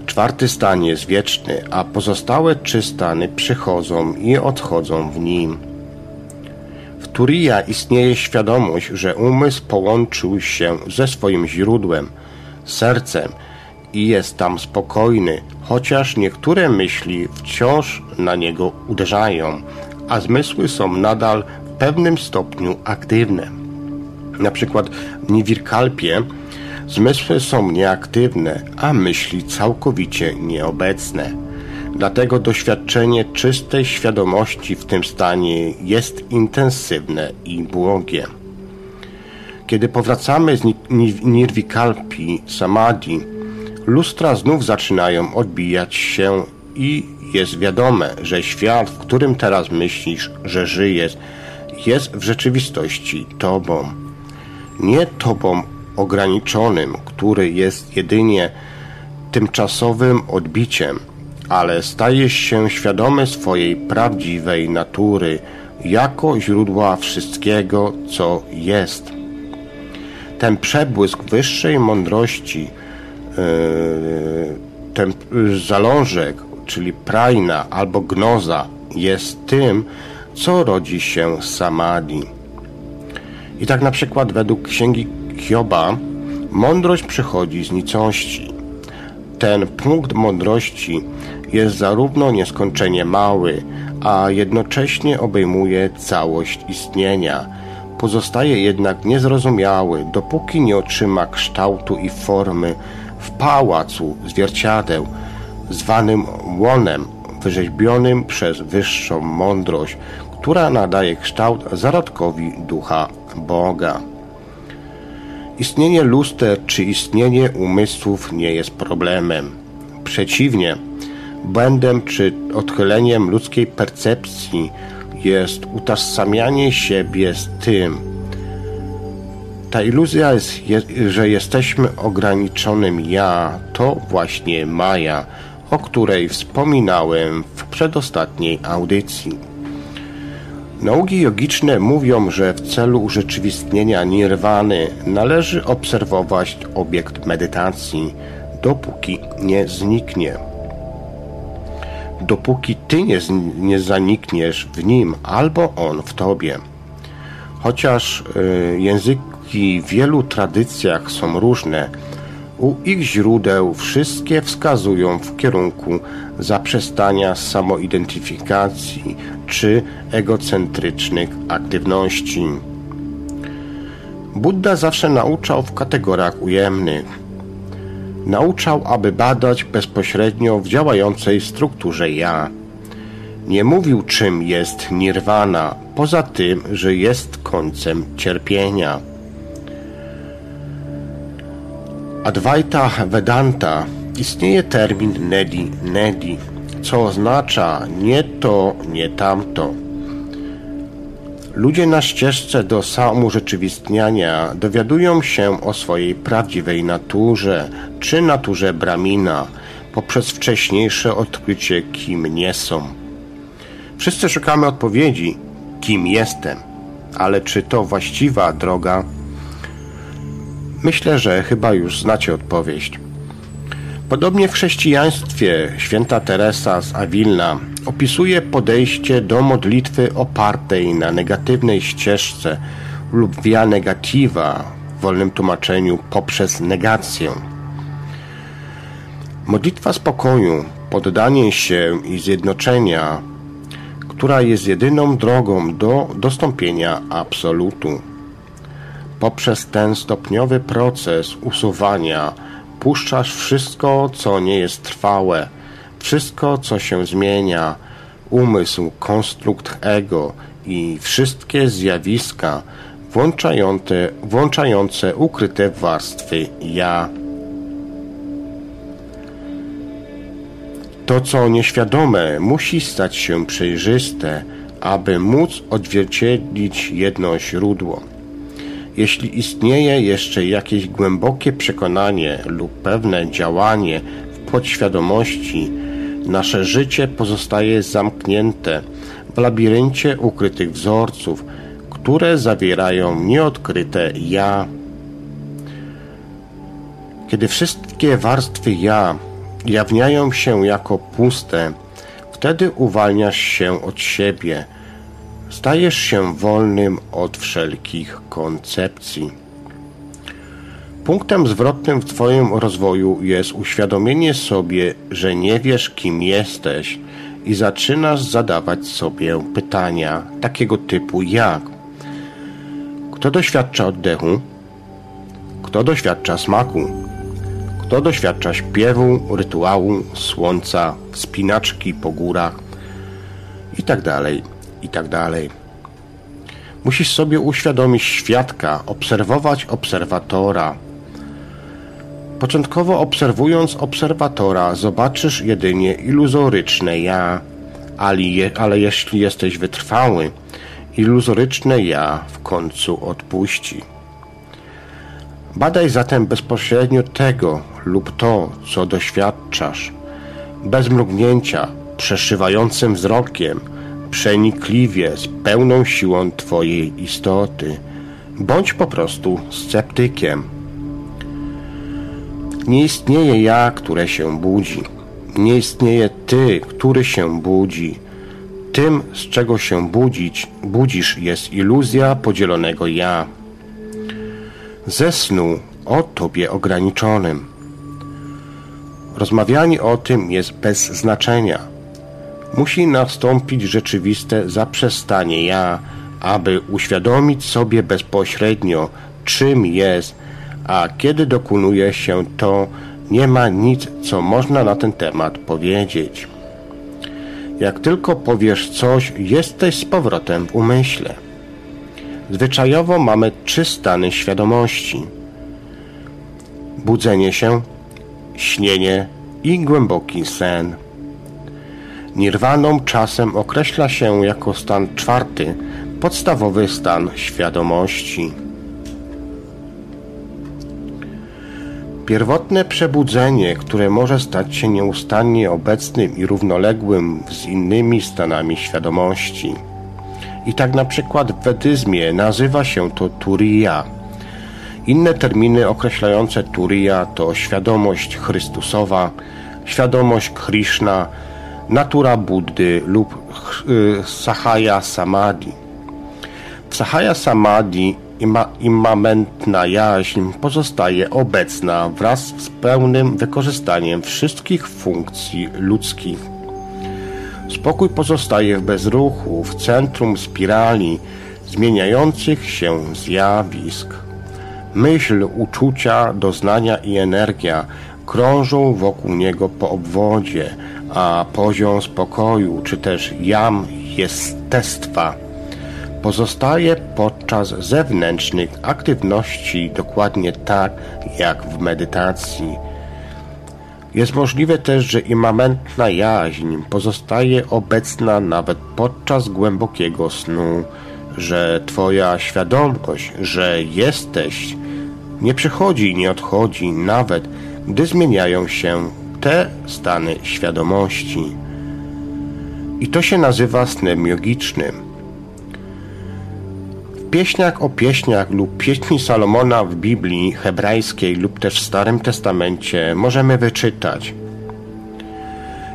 Czwarty stan jest wieczny, a pozostałe trzy stany przychodzą i odchodzą w nim. W Turiya istnieje świadomość, że umysł połączył się ze swoim źródłem, sercem i jest tam spokojny, chociaż niektóre myśli wciąż na niego uderzają, a zmysły są nadal w pewnym stopniu aktywne. Na przykład w Niwirkalpie zmysły są nieaktywne, a myśli całkowicie nieobecne. Dlatego doświadczenie czystej świadomości w tym stanie jest intensywne i błogie. Kiedy powracamy z Nirvikalpi Samadhi, lustra znów zaczynają odbijać się i jest wiadome, że świat, w którym teraz myślisz, że żyjesz, jest w rzeczywistości Tobą. Nie Tobą ograniczonym, który jest jedynie tymczasowym odbiciem, ale stajesz się świadomy swojej prawdziwej natury jako źródła wszystkiego, co jest. Ten przebłysk wyższej mądrości, zalążek czyli prajna albo gnoza, jest tym, co rodzi się z samadhi. I tak na przykład według księgi Hioba mądrość przychodzi z nicości. Ten punkt mądrości jest zarówno nieskończenie mały, a jednocześnie obejmuje całość istnienia. Pozostaje jednak niezrozumiały, dopóki nie otrzyma kształtu i formy w pałacu zwierciadeł, zwanym łonem, wyrzeźbionym przez wyższą mądrość, która nadaje kształt zarodkowi ducha Boga. Istnienie luster czy istnienie umysłów nie jest problemem. Przeciwnie, błędem czy odchyleniem ludzkiej percepcji jest utożsamianie siebie z tym. Ta iluzja, jest, że jesteśmy ograniczonym ja, to właśnie Maja, o której wspominałem w przedostatniej audycji. Nauki jogiczne mówią, że w celu urzeczywistnienia nirwany należy obserwować obiekt medytacji, dopóki nie zniknie. Dopóki ty nie, nie zanikniesz w nim albo on w tobie. Chociaż y, języki w wielu tradycjach są różne, u ich źródeł wszystkie wskazują w kierunku zaprzestania samoidentyfikacji czy egocentrycznych aktywności. Buddha zawsze nauczał w kategoriach ujemnych. Nauczał, aby badać bezpośrednio w działającej strukturze ja. Nie mówił, czym jest nirwana, poza tym, że jest końcem cierpienia. Advaita Vedanta istnieje termin nedi nedi, co oznacza nie to, nie tamto. Ludzie na ścieżce do samorzeczywistniania dowiadują się o swojej prawdziwej naturze czy naturze Bramina poprzez wcześniejsze odkrycie, kim nie są. Wszyscy szukamy odpowiedzi, kim jestem, ale czy to właściwa droga? Myślę, że chyba już znacie odpowiedź. Podobnie w chrześcijaństwie święta Teresa z Awilna opisuje podejście do modlitwy opartej na negatywnej ścieżce lub via negativa w wolnym tłumaczeniu poprzez negację. Modlitwa spokoju, poddanie się i zjednoczenia, która jest jedyną drogą do dostąpienia absolutu. Poprzez ten stopniowy proces usuwania puszczasz wszystko, co nie jest trwałe, wszystko, co się zmienia, umysł, konstrukt ego i wszystkie zjawiska włączające, włączające ukryte warstwy ja. To, co nieświadome, musi stać się przejrzyste, aby móc odzwierciedlić jedno źródło. Jeśli istnieje jeszcze jakieś głębokie przekonanie lub pewne działanie w podświadomości, nasze życie pozostaje zamknięte w labiryncie ukrytych wzorców, które zawierają nieodkryte ja. Kiedy wszystkie warstwy ja jawniają się jako puste, wtedy uwalniasz się od siebie – Stajesz się wolnym od wszelkich koncepcji. Punktem zwrotnym w Twoim rozwoju jest uświadomienie sobie, że nie wiesz, kim jesteś i zaczynasz zadawać sobie pytania takiego typu jak Kto doświadcza oddechu? Kto doświadcza smaku? Kto doświadcza śpiewu, rytuału, słońca, wspinaczki po górach i tak i tak dalej. Musisz sobie uświadomić świadka, obserwować obserwatora. Początkowo obserwując obserwatora, zobaczysz jedynie iluzoryczne ja, ale, je, ale jeśli jesteś wytrwały, iluzoryczne ja w końcu odpuści. Badaj zatem bezpośrednio tego lub to, co doświadczasz, bez mrugnięcia, przeszywającym wzrokiem – przenikliwie, z pełną siłą Twojej istoty. Bądź po prostu sceptykiem. Nie istnieje ja, które się budzi. Nie istnieje Ty, który się budzi. Tym, z czego się budzić, budzisz, jest iluzja podzielonego ja. Ze snu o Tobie ograniczonym. Rozmawianie o tym jest bez znaczenia musi nastąpić rzeczywiste zaprzestanie ja, aby uświadomić sobie bezpośrednio, czym jest, a kiedy dokonuje się to, nie ma nic, co można na ten temat powiedzieć. Jak tylko powiesz coś, jesteś z powrotem w umyśle. Zwyczajowo mamy trzy stany świadomości: budzenie się, śnienie i głęboki sen. Nirwaną czasem określa się jako stan czwarty, podstawowy stan świadomości. Pierwotne przebudzenie, które może stać się nieustannie obecnym i równoległym z innymi stanami świadomości. I tak na przykład w wedyzmie nazywa się to Turiya. Inne terminy określające Turiya to świadomość Chrystusowa, świadomość Krishna, natura Buddy lub y, Sahaya Samadhi. W Sahaya Samadhi ima, immamentna jaźń pozostaje obecna wraz z pełnym wykorzystaniem wszystkich funkcji ludzkich. Spokój pozostaje w bezruchu, w centrum spirali zmieniających się zjawisk. Myśl, uczucia, doznania i energia krążą wokół niego po obwodzie, a poziom spokoju czy też jam jestestwa pozostaje podczas zewnętrznych aktywności dokładnie tak jak w medytacji. Jest możliwe też, że immamentna jaźń pozostaje obecna nawet podczas głębokiego snu, że Twoja świadomość, że jesteś, nie przychodzi i nie odchodzi, nawet gdy zmieniają się te stany świadomości. I to się nazywa snem jogicznym. W pieśniach o pieśniach lub pieśni Salomona w Biblii hebrajskiej lub też w Starym Testamencie możemy wyczytać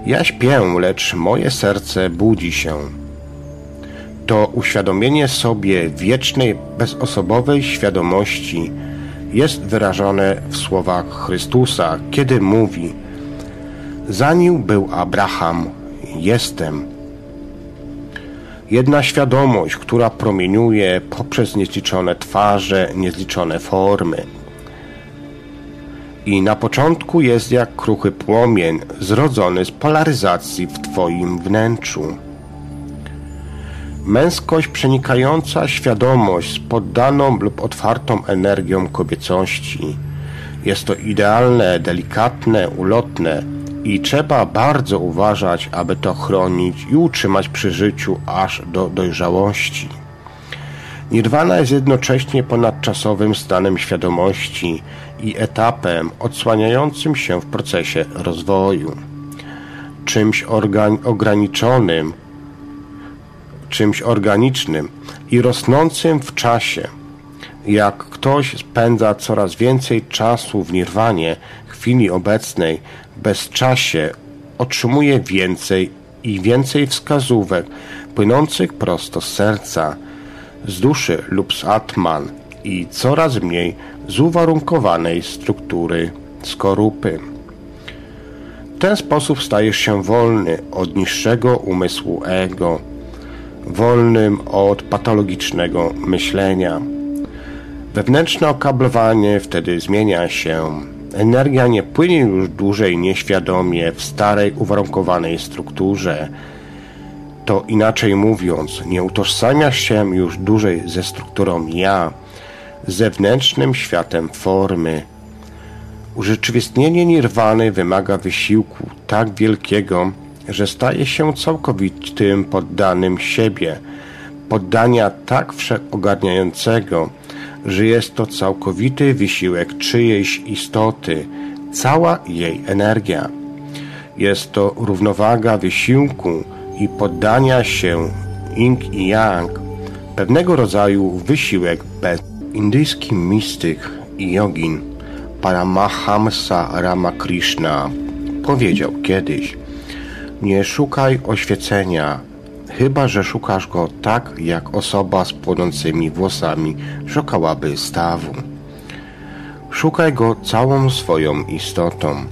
Ja śpię, lecz moje serce budzi się. To uświadomienie sobie wiecznej, bezosobowej świadomości jest wyrażone w słowach Chrystusa, kiedy mówi Zanim był Abraham, jestem. Jedna świadomość, która promieniuje poprzez niezliczone twarze, niezliczone formy. I na początku jest jak kruchy płomień, zrodzony z polaryzacji w Twoim wnętrzu. Męskość przenikająca świadomość z poddaną lub otwartą energią kobiecości. Jest to idealne, delikatne, ulotne, i trzeba bardzo uważać, aby to chronić i utrzymać przy życiu aż do dojrzałości. Nirwana jest jednocześnie ponadczasowym stanem świadomości i etapem odsłaniającym się w procesie rozwoju. Czymś ograniczonym, czymś organicznym i rosnącym w czasie. Jak ktoś spędza coraz więcej czasu w nirwanie, chwili obecnej, bezczasie otrzymuje więcej i więcej wskazówek płynących prosto z serca, z duszy lub z atman i coraz mniej z uwarunkowanej struktury skorupy. W ten sposób stajesz się wolny od niższego umysłu ego, wolnym od patologicznego myślenia. Wewnętrzne okablowanie wtedy zmienia się Energia nie płynie już dłużej nieświadomie w starej, uwarunkowanej strukturze. To inaczej mówiąc, nie utożsamiasz się już dłużej ze strukturą ja, zewnętrznym światem formy. Urzeczywistnienie nirwany wymaga wysiłku tak wielkiego, że staje się całkowitym poddanym siebie, poddania tak wszechogarniającego, że jest to całkowity wysiłek czyjejś istoty, cała jej energia. Jest to równowaga wysiłku i poddania się yin i yang, pewnego rodzaju wysiłek bez. Indyjski mistyk i jogin Paramahamsa Ramakrishna powiedział kiedyś Nie szukaj oświecenia, chyba że szukasz go tak, jak osoba z płonącymi włosami szukałaby stawu. Szukaj go całą swoją istotą.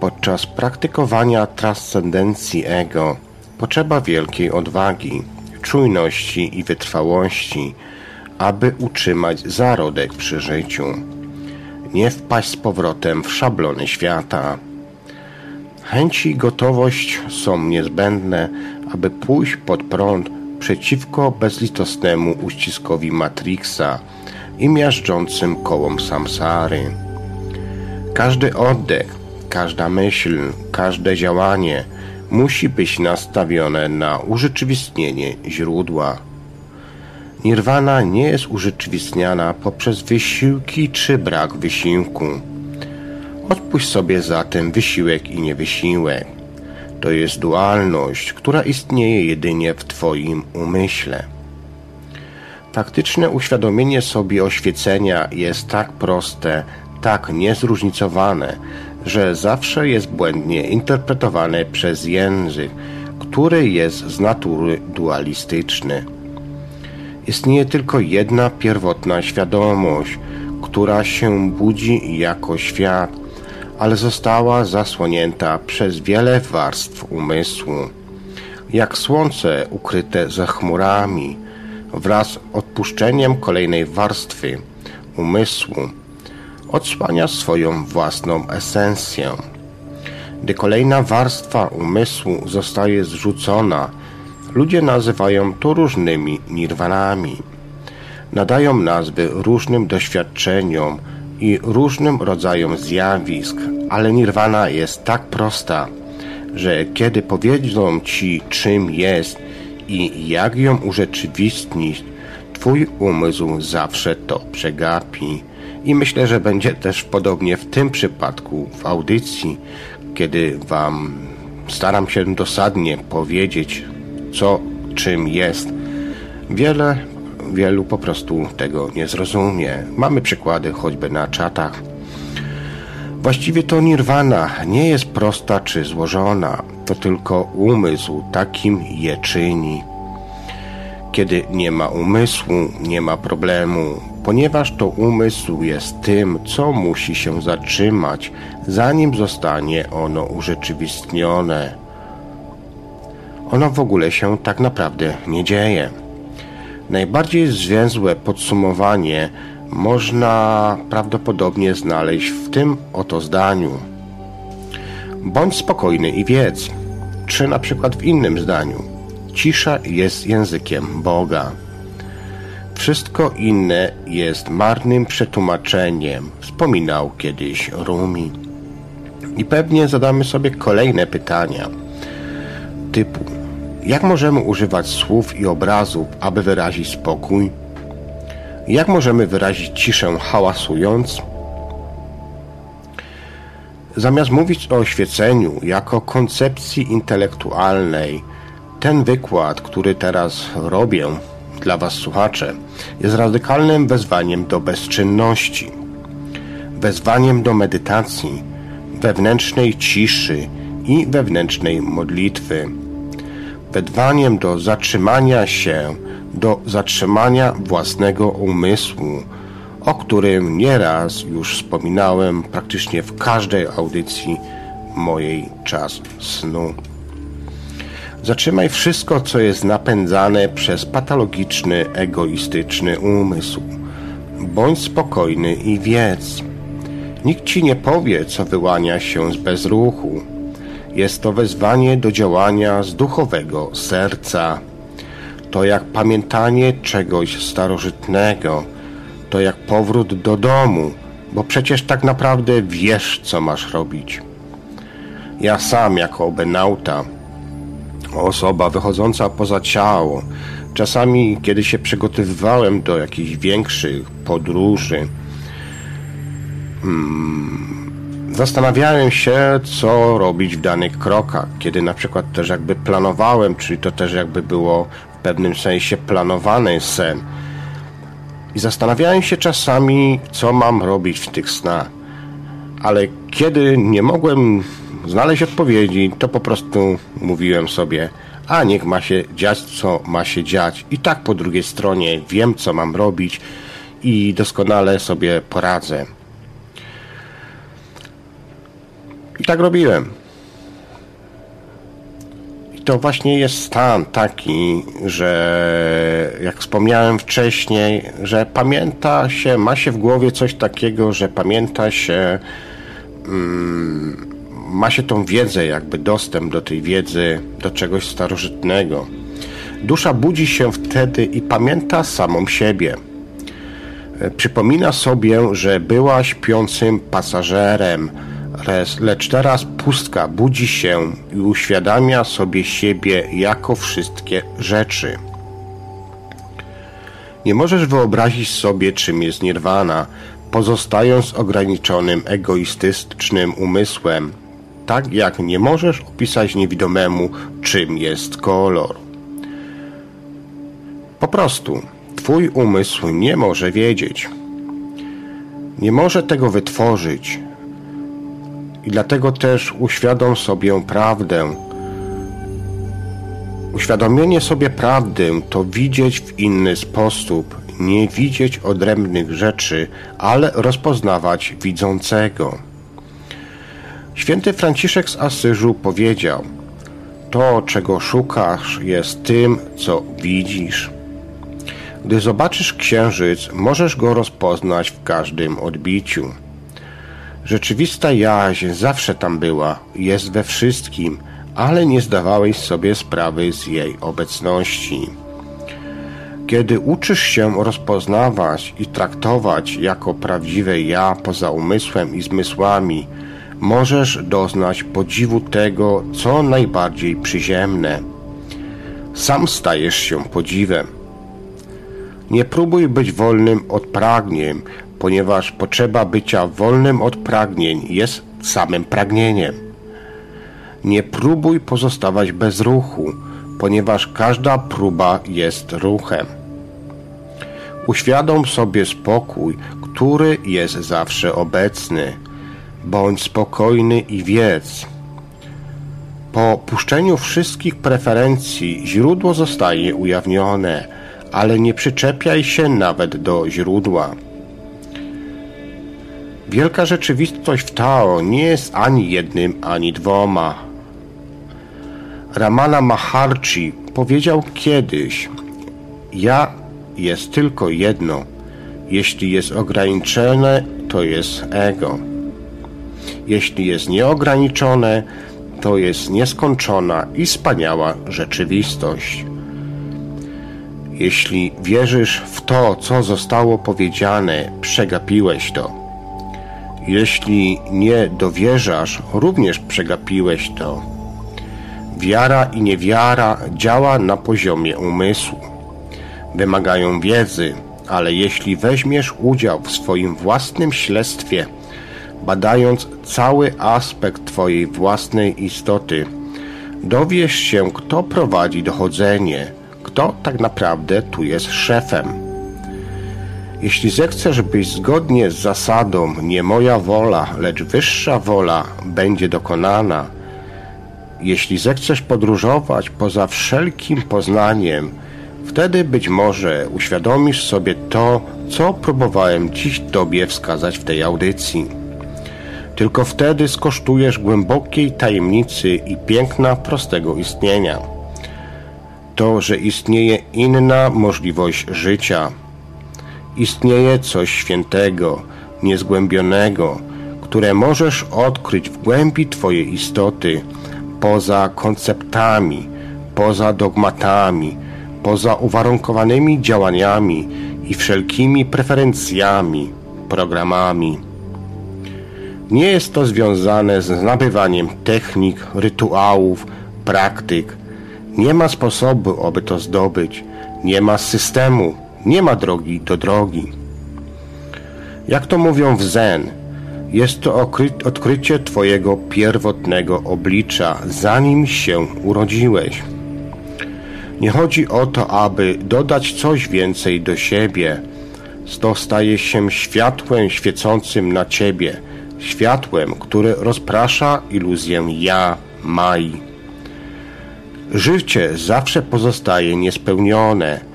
Podczas praktykowania transcendencji ego potrzeba wielkiej odwagi, czujności i wytrwałości, aby utrzymać zarodek przy życiu. Nie wpaść z powrotem w szablony świata. Chęci i gotowość są niezbędne, aby pójść pod prąd przeciwko bezlitosnemu uściskowi Matrixa i miażdżącym kołom samsary. Każdy oddech, każda myśl, każde działanie musi być nastawione na urzeczywistnienie źródła. Nirwana nie jest urzeczywistniana poprzez wysiłki czy brak wysiłku. Odpuść sobie zatem wysiłek i niewysiłek. To jest dualność, która istnieje jedynie w Twoim umyśle. Faktyczne uświadomienie sobie oświecenia jest tak proste, tak niezróżnicowane, że zawsze jest błędnie interpretowane przez język, który jest z natury dualistyczny. Istnieje tylko jedna pierwotna świadomość, która się budzi jako świat, ale została zasłonięta przez wiele warstw umysłu. Jak słońce ukryte za chmurami, wraz z odpuszczeniem kolejnej warstwy umysłu, odsłania swoją własną esencję. Gdy kolejna warstwa umysłu zostaje zrzucona, ludzie nazywają to różnymi nirwanami. Nadają nazwy różnym doświadczeniom, i różnym rodzajom zjawisk, ale nirwana jest tak prosta, że kiedy powiedzą ci czym jest i jak ją urzeczywistnić, Twój umysł zawsze to przegapi. I myślę, że będzie też podobnie w tym przypadku, w audycji, kiedy Wam staram się dosadnie powiedzieć, co czym jest. Wiele, wielu po prostu tego nie zrozumie. Mamy przykłady choćby na czatach. Właściwie to nirwana nie jest prosta czy złożona, to tylko umysł takim je czyni. Kiedy nie ma umysłu, nie ma problemu, ponieważ to umysł jest tym, co musi się zatrzymać, zanim zostanie ono urzeczywistnione. Ono w ogóle się tak naprawdę nie dzieje. Najbardziej zwięzłe podsumowanie można prawdopodobnie znaleźć w tym oto zdaniu. Bądź spokojny i wiedz, czy na przykład w innym zdaniu. Cisza jest językiem Boga. Wszystko inne jest marnym przetłumaczeniem, wspominał kiedyś Rumi. I pewnie zadamy sobie kolejne pytania, typu jak możemy używać słów i obrazów, aby wyrazić spokój? Jak możemy wyrazić ciszę hałasując? Zamiast mówić o oświeceniu jako koncepcji intelektualnej, ten wykład, który teraz robię dla Was słuchacze, jest radykalnym wezwaniem do bezczynności, wezwaniem do medytacji, wewnętrznej ciszy i wewnętrznej modlitwy, wezwaniem do zatrzymania się, do zatrzymania własnego umysłu, o którym nieraz już wspominałem praktycznie w każdej audycji mojej czas snu. Zatrzymaj wszystko, co jest napędzane przez patologiczny, egoistyczny umysł. Bądź spokojny i wiedz. Nikt ci nie powie, co wyłania się z bezruchu. Jest to wezwanie do działania z duchowego serca. To jak pamiętanie czegoś starożytnego. To jak powrót do domu, bo przecież tak naprawdę wiesz, co masz robić. Ja sam, jako obenauta, osoba wychodząca poza ciało. Czasami, kiedy się przygotowywałem do jakichś większych podróży, hmm, zastanawiałem się, co robić w danych krokach. Kiedy na przykład też jakby planowałem, czyli to też jakby było w pewnym sensie planowany sen. I zastanawiałem się czasami, co mam robić w tych snach. Ale kiedy nie mogłem znaleźć odpowiedzi, to po prostu mówiłem sobie, a niech ma się dziać, co ma się dziać. I tak po drugiej stronie wiem, co mam robić i doskonale sobie poradzę. I tak robiłem. I to właśnie jest stan taki, że jak wspomniałem wcześniej, że pamięta się, ma się w głowie coś takiego, że pamięta się. Mm, ma się tą wiedzę, jakby dostęp do tej wiedzy, do czegoś starożytnego. Dusza budzi się wtedy i pamięta samą siebie. E, przypomina sobie, że była śpiącym pasażerem, lecz teraz pustka budzi się i uświadamia sobie siebie jako wszystkie rzeczy. Nie możesz wyobrazić sobie, czym jest nirwana, pozostając ograniczonym, egoistycznym umysłem, tak jak nie możesz opisać niewidomemu, czym jest kolor. Po prostu Twój umysł nie może wiedzieć. Nie może tego wytworzyć. I dlatego też uświadom sobie prawdę. Uświadomienie sobie prawdy to widzieć w inny sposób, nie widzieć odrębnych rzeczy, ale rozpoznawać widzącego. Święty Franciszek z Asyżu powiedział: To, czego szukasz, jest tym, co widzisz. Gdy zobaczysz księżyc, możesz go rozpoznać w każdym odbiciu. Rzeczywista jaźń zawsze tam była, jest we wszystkim, ale nie zdawałeś sobie sprawy z jej obecności. Kiedy uczysz się rozpoznawać i traktować jako prawdziwe ja poza umysłem i zmysłami, możesz doznać podziwu tego, co najbardziej przyziemne. sam stajesz się podziwem. Nie próbuj być wolnym od pragnień, ponieważ potrzeba bycia wolnym od pragnień jest samym pragnieniem. Nie próbuj pozostawać bez ruchu, ponieważ każda próba jest ruchem. Uświadom sobie spokój, który jest zawsze obecny. Bądź spokojny i wiedz. Po puszczeniu wszystkich preferencji źródło zostaje ujawnione, ale nie przyczepiaj się nawet do źródła. Wielka rzeczywistość w Tao nie jest ani jednym, ani dwoma. Ramana Maharshi powiedział kiedyś: Ja jest tylko jedno. Jeśli jest ograniczone, to jest ego. Jeśli jest nieograniczone, to jest nieskończona i wspaniała rzeczywistość. Jeśli wierzysz w to, co zostało powiedziane, przegapiłeś to. Jeśli nie dowierzasz, również przegapiłeś to. Wiara i niewiara działa na poziomie umysłu. Wymagają wiedzy, ale jeśli weźmiesz udział w swoim własnym śledztwie, badając cały aspekt Twojej własnej istoty, dowiesz się, kto prowadzi dochodzenie, kto tak naprawdę tu jest szefem. Jeśli zechcesz być zgodnie z zasadą nie moja wola, lecz wyższa wola będzie dokonana, jeśli zechcesz podróżować poza wszelkim poznaniem, wtedy być może uświadomisz sobie to, co próbowałem dziś Tobie wskazać w tej audycji. Tylko wtedy skosztujesz głębokiej tajemnicy i piękna prostego istnienia. To, że istnieje inna możliwość życia. Istnieje coś świętego, niezgłębionego, które możesz odkryć w głębi Twojej istoty, poza konceptami, poza dogmatami, poza uwarunkowanymi działaniami i wszelkimi preferencjami, programami. Nie jest to związane z nabywaniem technik, rytuałów, praktyk. Nie ma sposobu, aby to zdobyć. Nie ma systemu, nie ma drogi do drogi. Jak to mówią w Zen, jest to odkrycie Twojego pierwotnego oblicza, zanim się urodziłeś. Nie chodzi o to, aby dodać coś więcej do siebie. To staje się światłem świecącym na Ciebie, światłem, które rozprasza iluzję ja, Mai. Życie zawsze pozostaje niespełnione,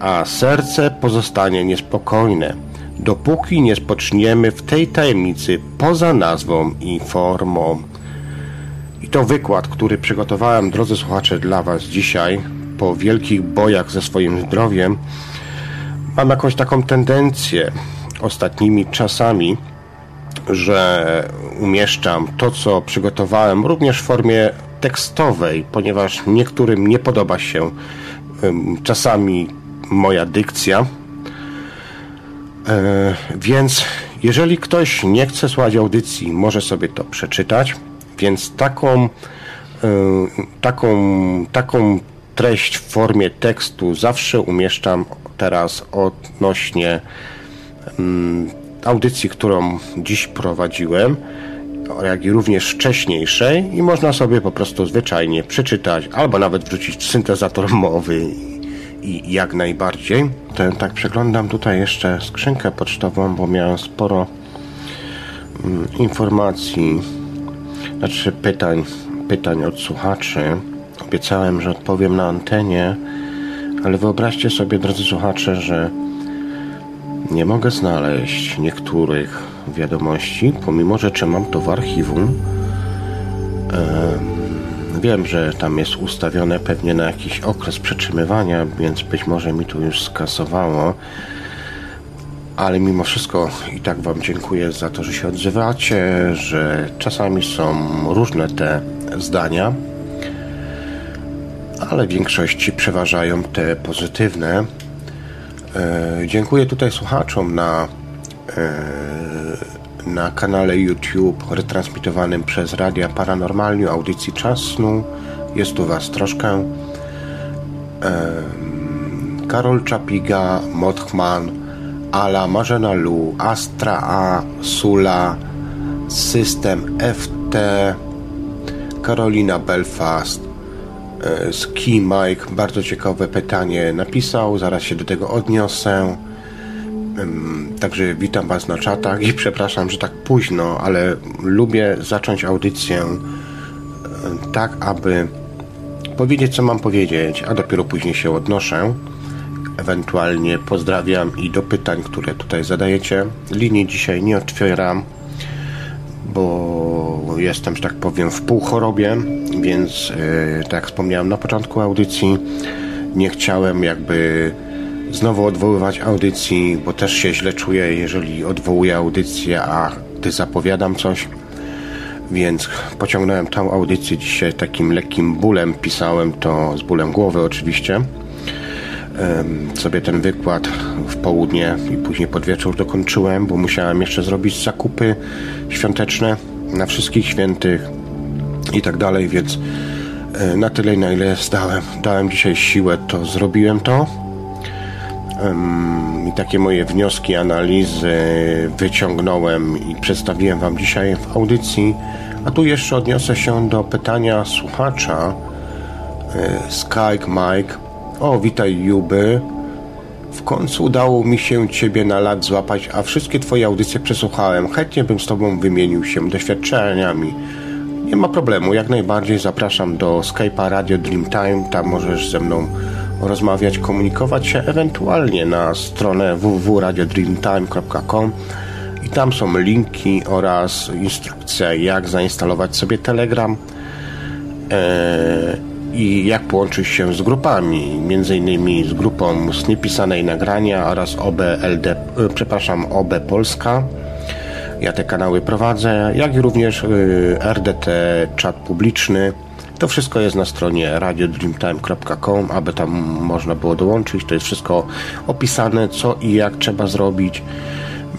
a serce pozostanie niespokojne dopóki nie spoczniemy w tej tajemnicy poza nazwą i formą. I to wykład, który przygotowałem, drodzy słuchacze, dla Was dzisiaj, po wielkich bojach ze swoim zdrowiem, mam jakąś taką tendencję ostatnimi czasami, że umieszczam to, co przygotowałem, również w formie tekstowej, ponieważ niektórym nie podoba się czasami moja dykcja, E, więc jeżeli ktoś nie chce słuchać audycji, może sobie to przeczytać. Więc taką, e, taką, taką treść w formie tekstu zawsze umieszczam teraz odnośnie mm, audycji, którą dziś prowadziłem, jak i również wcześniejszej i można sobie po prostu zwyczajnie przeczytać albo nawet wrzucić syntezator mowy i jak najbardziej. Ten, tak przeglądam tutaj jeszcze skrzynkę pocztową, bo miałem sporo mm, informacji, znaczy pytań, pytań od słuchaczy. Obiecałem, że odpowiem na antenie, ale wyobraźcie sobie, drodzy słuchacze, że nie mogę znaleźć niektórych wiadomości, pomimo że trzymam to w archiwum. Wiem, że tam jest ustawione pewnie na jakiś okres przetrzymywania, więc być może mi to już skasowało. Ale mimo wszystko i tak Wam dziękuję za to, że się odzywacie, że czasami są różne te zdania, ale w większości przeważają te pozytywne. E, dziękuję tutaj słuchaczom na e, na kanale YouTube retransmitowanym przez Radia Paranormalniu audycji Czas Snu. Jest tu Was troszkę. Karol Czapiga, Mothman, Ala, Marzena Lu, Astra A, Sula, System FT, Karolina Belfast, e, Ski Mike, bardzo ciekawe pytanie napisał, zaraz się do tego odniosę. Także witam Was na czatach i przepraszam, że tak późno, ale lubię zacząć audycję tak, aby powiedzieć, co mam powiedzieć, a dopiero później się odnoszę. Ewentualnie pozdrawiam i do pytań, które tutaj zadajecie. Linii dzisiaj nie otwieram, bo jestem, że tak powiem, w półchorobie, więc yy, tak jak wspomniałem na początku audycji, nie chciałem jakby znowu odwoływać audycji, bo też się źle czuję, jeżeli odwołuję audycję, a gdy zapowiadam coś. Więc pociągnąłem tą audycję dzisiaj takim lekkim bólem. Pisałem to z bólem głowy oczywiście. Sobie ten wykład w południe i później pod wieczór dokończyłem, bo musiałem jeszcze zrobić zakupy świąteczne na wszystkich świętych i tak dalej, więc e, na tyle, na ile zdałem, dałem dzisiaj siłę, to zrobiłem to i takie moje wnioski, analizy wyciągnąłem i przedstawiłem Wam dzisiaj w audycji. A tu jeszcze odniosę się do pytania słuchacza e, Skyke Mike. O, witaj Juby. W końcu udało mi się Ciebie na lat złapać, a wszystkie Twoje audycje przesłuchałem. Chętnie bym z Tobą wymienił się doświadczeniami. Nie ma problemu, jak najbardziej zapraszam do Skype'a Radio Dreamtime. Tam możesz ze mną rozmawiać, komunikować się ewentualnie na stronę www.radiodreamtime.com i tam są linki oraz instrukcja jak zainstalować sobie Telegram e, i jak połączyć się z grupami, między innymi z grupą z niepisanej nagrania oraz OBLD, e, przepraszam, OB Polska. Ja te kanały prowadzę, jak i również e, RDT czat publiczny to wszystko jest na stronie radiodreamtime.com, aby tam można było dołączyć. To jest wszystko opisane, co i jak trzeba zrobić.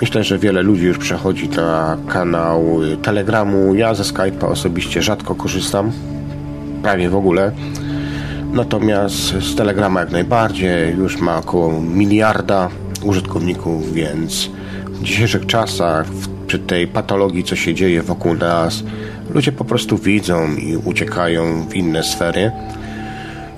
Myślę, że wiele ludzi już przechodzi na kanał Telegramu. Ja ze Skype'a osobiście rzadko korzystam, prawie w ogóle. Natomiast z Telegrama jak najbardziej już ma około miliarda użytkowników, więc w dzisiejszych czasach, przy tej patologii, co się dzieje wokół nas, ludzie po prostu widzą i uciekają w inne sfery.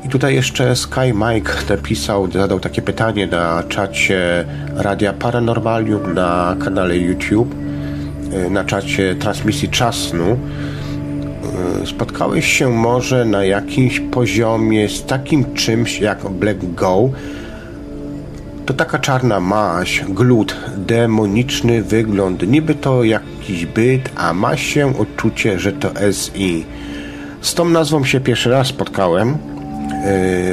I tutaj jeszcze Sky Mike napisał, zadał takie pytanie na czacie Radia Paranormalium na kanale YouTube, y, na czacie transmisji Czasnu. Y, spotkałeś się może na jakimś poziomie z takim czymś jak Black Go, to taka czarna maść, glut, demoniczny wygląd. Niby to jakiś byt, a ma się odczucie, że to SI. Z tą nazwą się pierwszy raz spotkałem.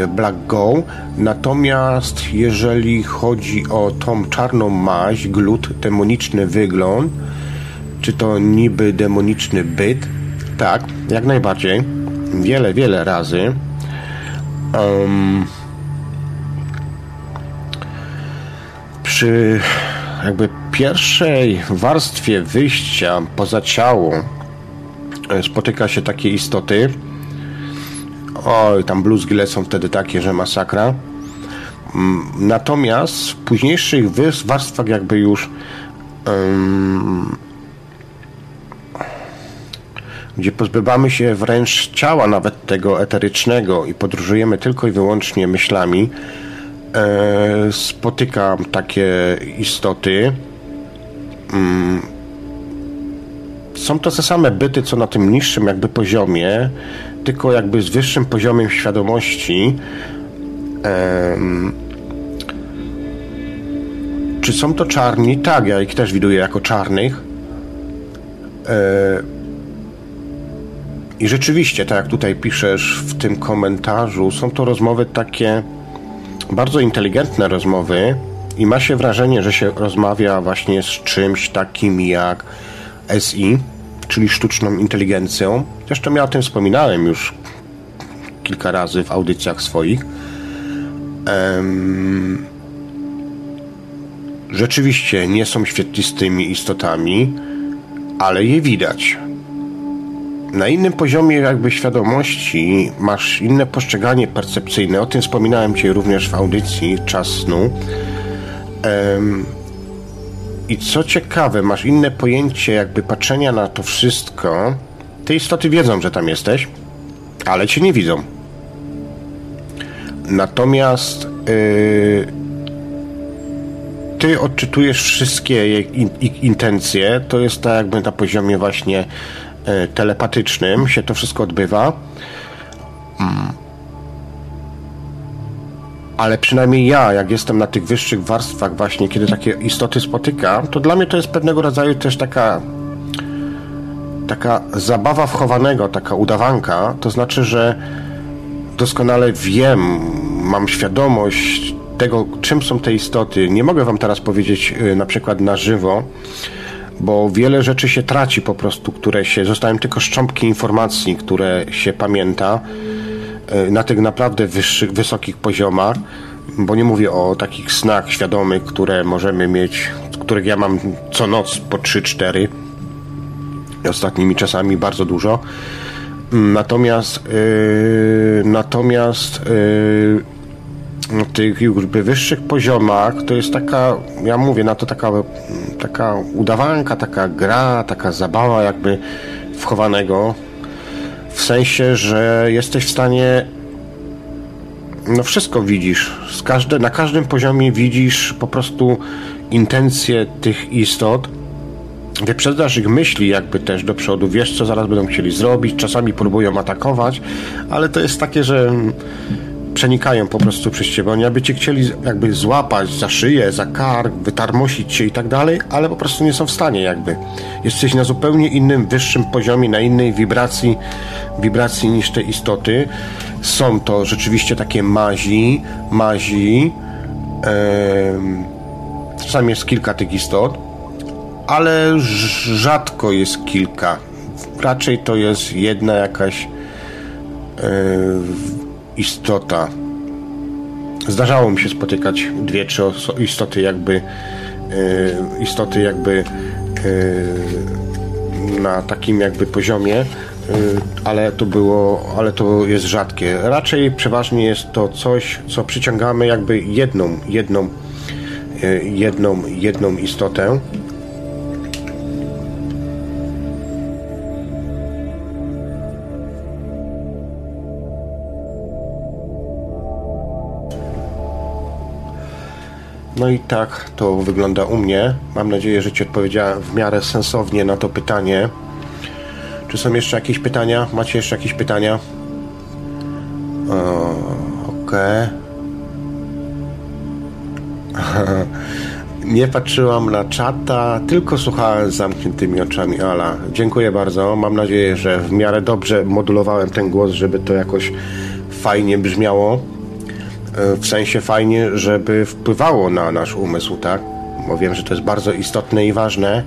Yy, Black Go. Natomiast jeżeli chodzi o tą czarną maść, glut, demoniczny wygląd, czy to niby demoniczny byt, tak, jak najbardziej. Wiele, wiele razy. Um, przy jakby pierwszej warstwie wyjścia poza ciało e, spotyka się takie istoty. Oj, tam bluzgi lecą wtedy takie, że masakra. Mm, natomiast w późniejszych warstwach jakby już um, gdzie pozbywamy się wręcz ciała nawet tego eterycznego i podróżujemy tylko i wyłącznie myślami, e, spotykam takie istoty. Mm. Są to te same byty, co na tym niższym jakby poziomie, tylko jakby z wyższym poziomem świadomości. E, czy są to czarni? Tak, ja ich też widuję jako czarnych. E, I rzeczywiście, tak jak tutaj piszesz w tym komentarzu, są to rozmowy takie bardzo inteligentne rozmowy i ma się wrażenie, że się rozmawia właśnie z czymś takim jak SI, czyli sztuczną inteligencją. Zresztą ja o tym wspominałem już kilka razy w audycjach swoich. Um, rzeczywiście nie są świetlistymi istotami, ale je widać. Na innym poziomie jakby świadomości masz inne postrzeganie percepcyjne. O tym wspominałem Ci również w audycji Czas snu. I co ciekawe, masz inne pojęcie jakby patrzenia na to wszystko. Te istoty wiedzą, że tam jesteś, ale Cię nie widzą. Natomiast yy, ty odczytujesz wszystkie ich intencje. To jest tak jakby na poziomie właśnie telepatycznym się to wszystko odbywa. Mm. Ale przynajmniej ja, jak jestem na tych wyższych warstwach, właśnie kiedy takie istoty spotykam, to dla mnie to jest pewnego rodzaju też taka taka zabawa wchowanego, taka udawanka. To znaczy, że doskonale wiem, mam świadomość tego, czym są te istoty. Nie mogę Wam teraz powiedzieć y, na przykład na żywo, bo wiele rzeczy się traci po prostu, które się, zostają tylko szczątki informacji, które się pamięta e, na tych naprawdę wyższych, wysokich poziomach, bo nie mówię o takich snach świadomych, które możemy mieć, których ja mam co noc po 3-4 ostatnimi czasami bardzo dużo. Natomiast yy, natomiast yy, tych jakby wyższych poziomach to jest taka, ja mówię na to taka, taka udawanka, taka gra, taka zabawa jakby wchowanego w sensie, że jesteś w stanie no wszystko widzisz. Każde, na każdym poziomie widzisz po prostu intencje tych istot. Wyprzedzasz ich myśli jakby też do przodu. Wiesz, co zaraz będą chcieli zrobić. Czasami próbują atakować, ale to jest takie, że przenikają po prostu przez ciebie. Oni aby cię chcieli jakby złapać za szyję, za kark, wytarmosić cię i tak dalej, ale po prostu nie są w stanie jakby. Jesteś na zupełnie innym, wyższym poziomie, na innej wibracji, wibracji niż te istoty. Są to rzeczywiście takie mazi, mazi. czasami jest kilka tych istot, ale rzadko jest kilka. Raczej to jest jedna jakaś istota. Zdarzało mi się spotykać dwie, trzy istoty jakby e, istoty jakby e, na takim jakby poziomie, e, ale to było, ale to jest rzadkie. Raczej przeważnie jest to coś, co przyciągamy jakby jedną, jedną, jedną, jedną istotę No i tak to wygląda u mnie. Mam nadzieję, że Ci odpowiedziałem w miarę sensownie na to pytanie. Czy są jeszcze jakieś pytania? Macie jeszcze jakieś pytania? Okej. Okay. Nie patrzyłam na czata, tylko słuchałem z zamkniętymi oczami. Ala, dziękuję bardzo. Mam nadzieję, że w miarę dobrze modulowałem ten głos, żeby to jakoś fajnie brzmiało. E, w sensie fajnie, żeby wpływało na nasz umysł, tak? Bo wiem, że to jest bardzo istotne i ważne.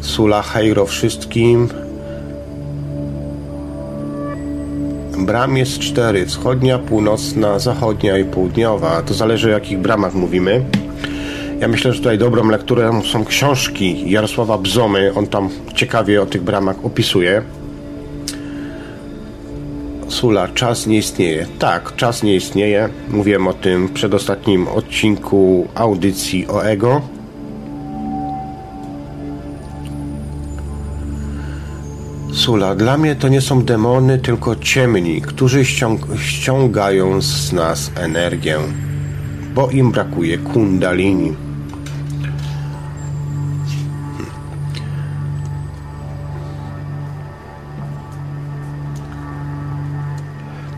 Sula hejro wszystkim. Bram jest cztery. Wschodnia, północna, zachodnia i południowa. To zależy o jakich bramach mówimy. Ja myślę, że tutaj dobrą lekturą są książki Jarosława Bzomy. On tam ciekawie o tych bramach opisuje. Sula, czas nie istnieje. Tak, czas nie istnieje. Mówiłem o tym w przedostatnim odcinku audycji o ego. Sula, dla mnie to nie są demony, tylko ciemni, którzy ściąg ściągają z nas energię, bo im brakuje kundalini.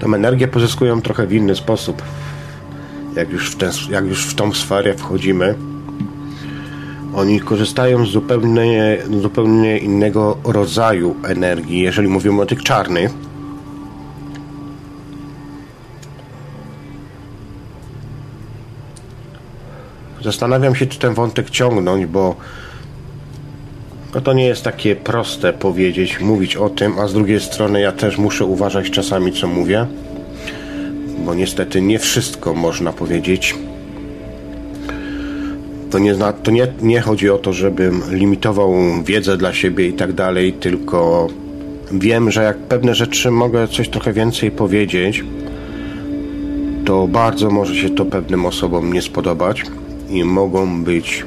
Tą energię pozyskują trochę w inny sposób. Jak już w, ten, jak już w tą sferę wchodzimy, oni korzystają z zupełnie, zupełnie innego rodzaju energii, jeżeli mówimy o tych czarnych. Zastanawiam się, czy ten wątek ciągnąć, bo no to nie jest takie proste powiedzieć, mówić o tym, a z drugiej strony ja też muszę uważać czasami, co mówię, bo niestety nie wszystko można powiedzieć. To nie, to nie, nie chodzi o to, żebym limitował wiedzę dla siebie i tak dalej, tylko wiem, że jak pewne rzeczy mogę coś trochę więcej powiedzieć, to bardzo może się to pewnym osobom nie spodobać i mogą być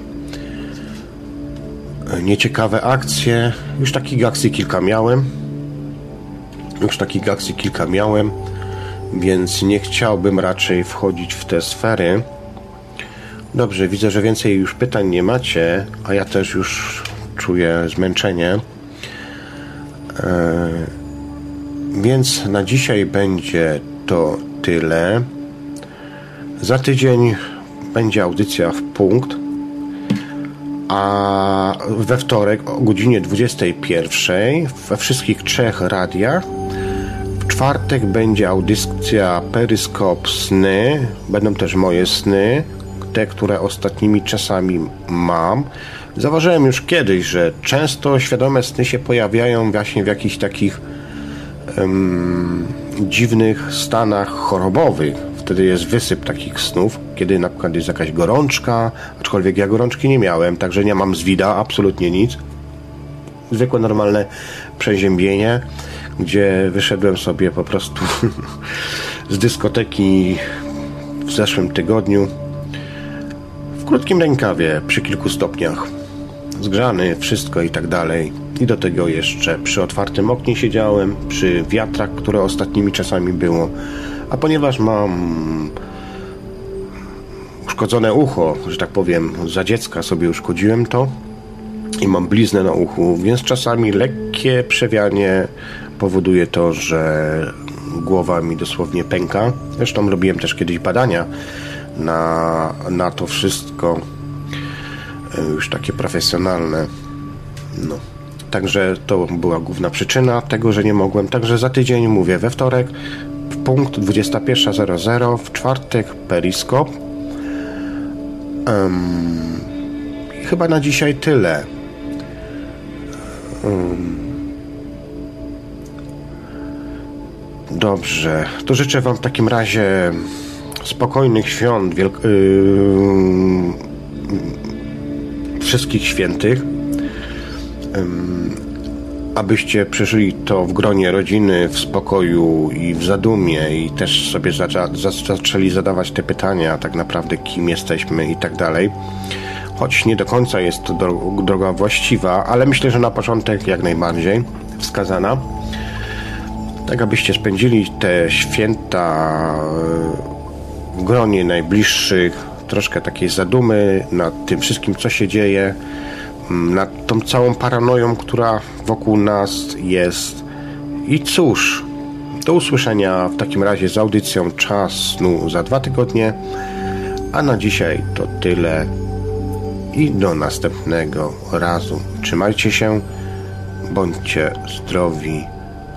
nieciekawe akcje. Już takich akcji kilka miałem. Już takich akcji kilka miałem, więc nie chciałbym raczej wchodzić w te sfery. Dobrze, widzę, że więcej już pytań nie macie, a ja też już czuję zmęczenie. E, więc na dzisiaj będzie to tyle. Za tydzień będzie audycja w punkt, a we wtorek o godzinie 21 we wszystkich trzech radiach. W czwartek będzie audycja Peryskop Sny, będą też moje sny, te, które ostatnimi czasami mam. Zauważyłem już kiedyś, że często świadome sny się pojawiają właśnie w jakichś takich um, dziwnych stanach chorobowych. Wtedy jest wysyp takich snów, kiedy na przykład jest jakaś gorączka, aczkolwiek ja gorączki nie miałem, także nie mam zwida, absolutnie nic. Zwykłe, normalne przeziębienie, gdzie wyszedłem sobie po prostu z dyskoteki w zeszłym tygodniu w krótkim rękawie przy kilku stopniach zgrzany, wszystko i tak dalej. I do tego jeszcze przy otwartym oknie siedziałem, przy wiatrach, które ostatnimi czasami było. A ponieważ mam uszkodzone ucho, że tak powiem, za dziecka sobie uszkodziłem to i mam bliznę na uchu, więc czasami lekkie przewianie powoduje to, że głowa mi dosłownie pęka. Zresztą robiłem też kiedyś badania na, na to wszystko e, już takie profesjonalne. No. Także to była główna przyczyna tego, że nie mogłem. Także za tydzień mówię we wtorek punkt 21.00, w czwartek periskop. Um, chyba na dzisiaj tyle. Um, dobrze, to życzę Wam w takim razie spokojnych świąt, wielk- yy, wszystkich świętych, yy, abyście przeżyli to w gronie rodziny, w spokoju i w zadumie i też sobie zaczę- zaczęli zadawać te pytania, tak naprawdę kim jesteśmy i tak dalej. Choć nie do końca jest to droga właściwa, ale myślę, że na początek jak najbardziej wskazana. Tak, abyście spędzili te święta w gronie najbliższych, troszkę takiej zadumy nad tym wszystkim, co się dzieje, nad tą całą paranoją, która wokół nas jest. I cóż, do usłyszenia w takim razie z audycją Czas Snu za dwa tygodnie, a na dzisiaj to tyle i do następnego razu. Trzymajcie się, bądźcie zdrowi,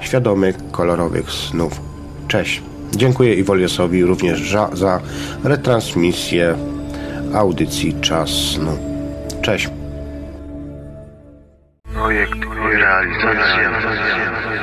świadomych, kolorowych snów. Cześć! Dziękuję Iwoliosowi również za, za retransmisję audycji Czas Snu. Cześć. proyecto de realización.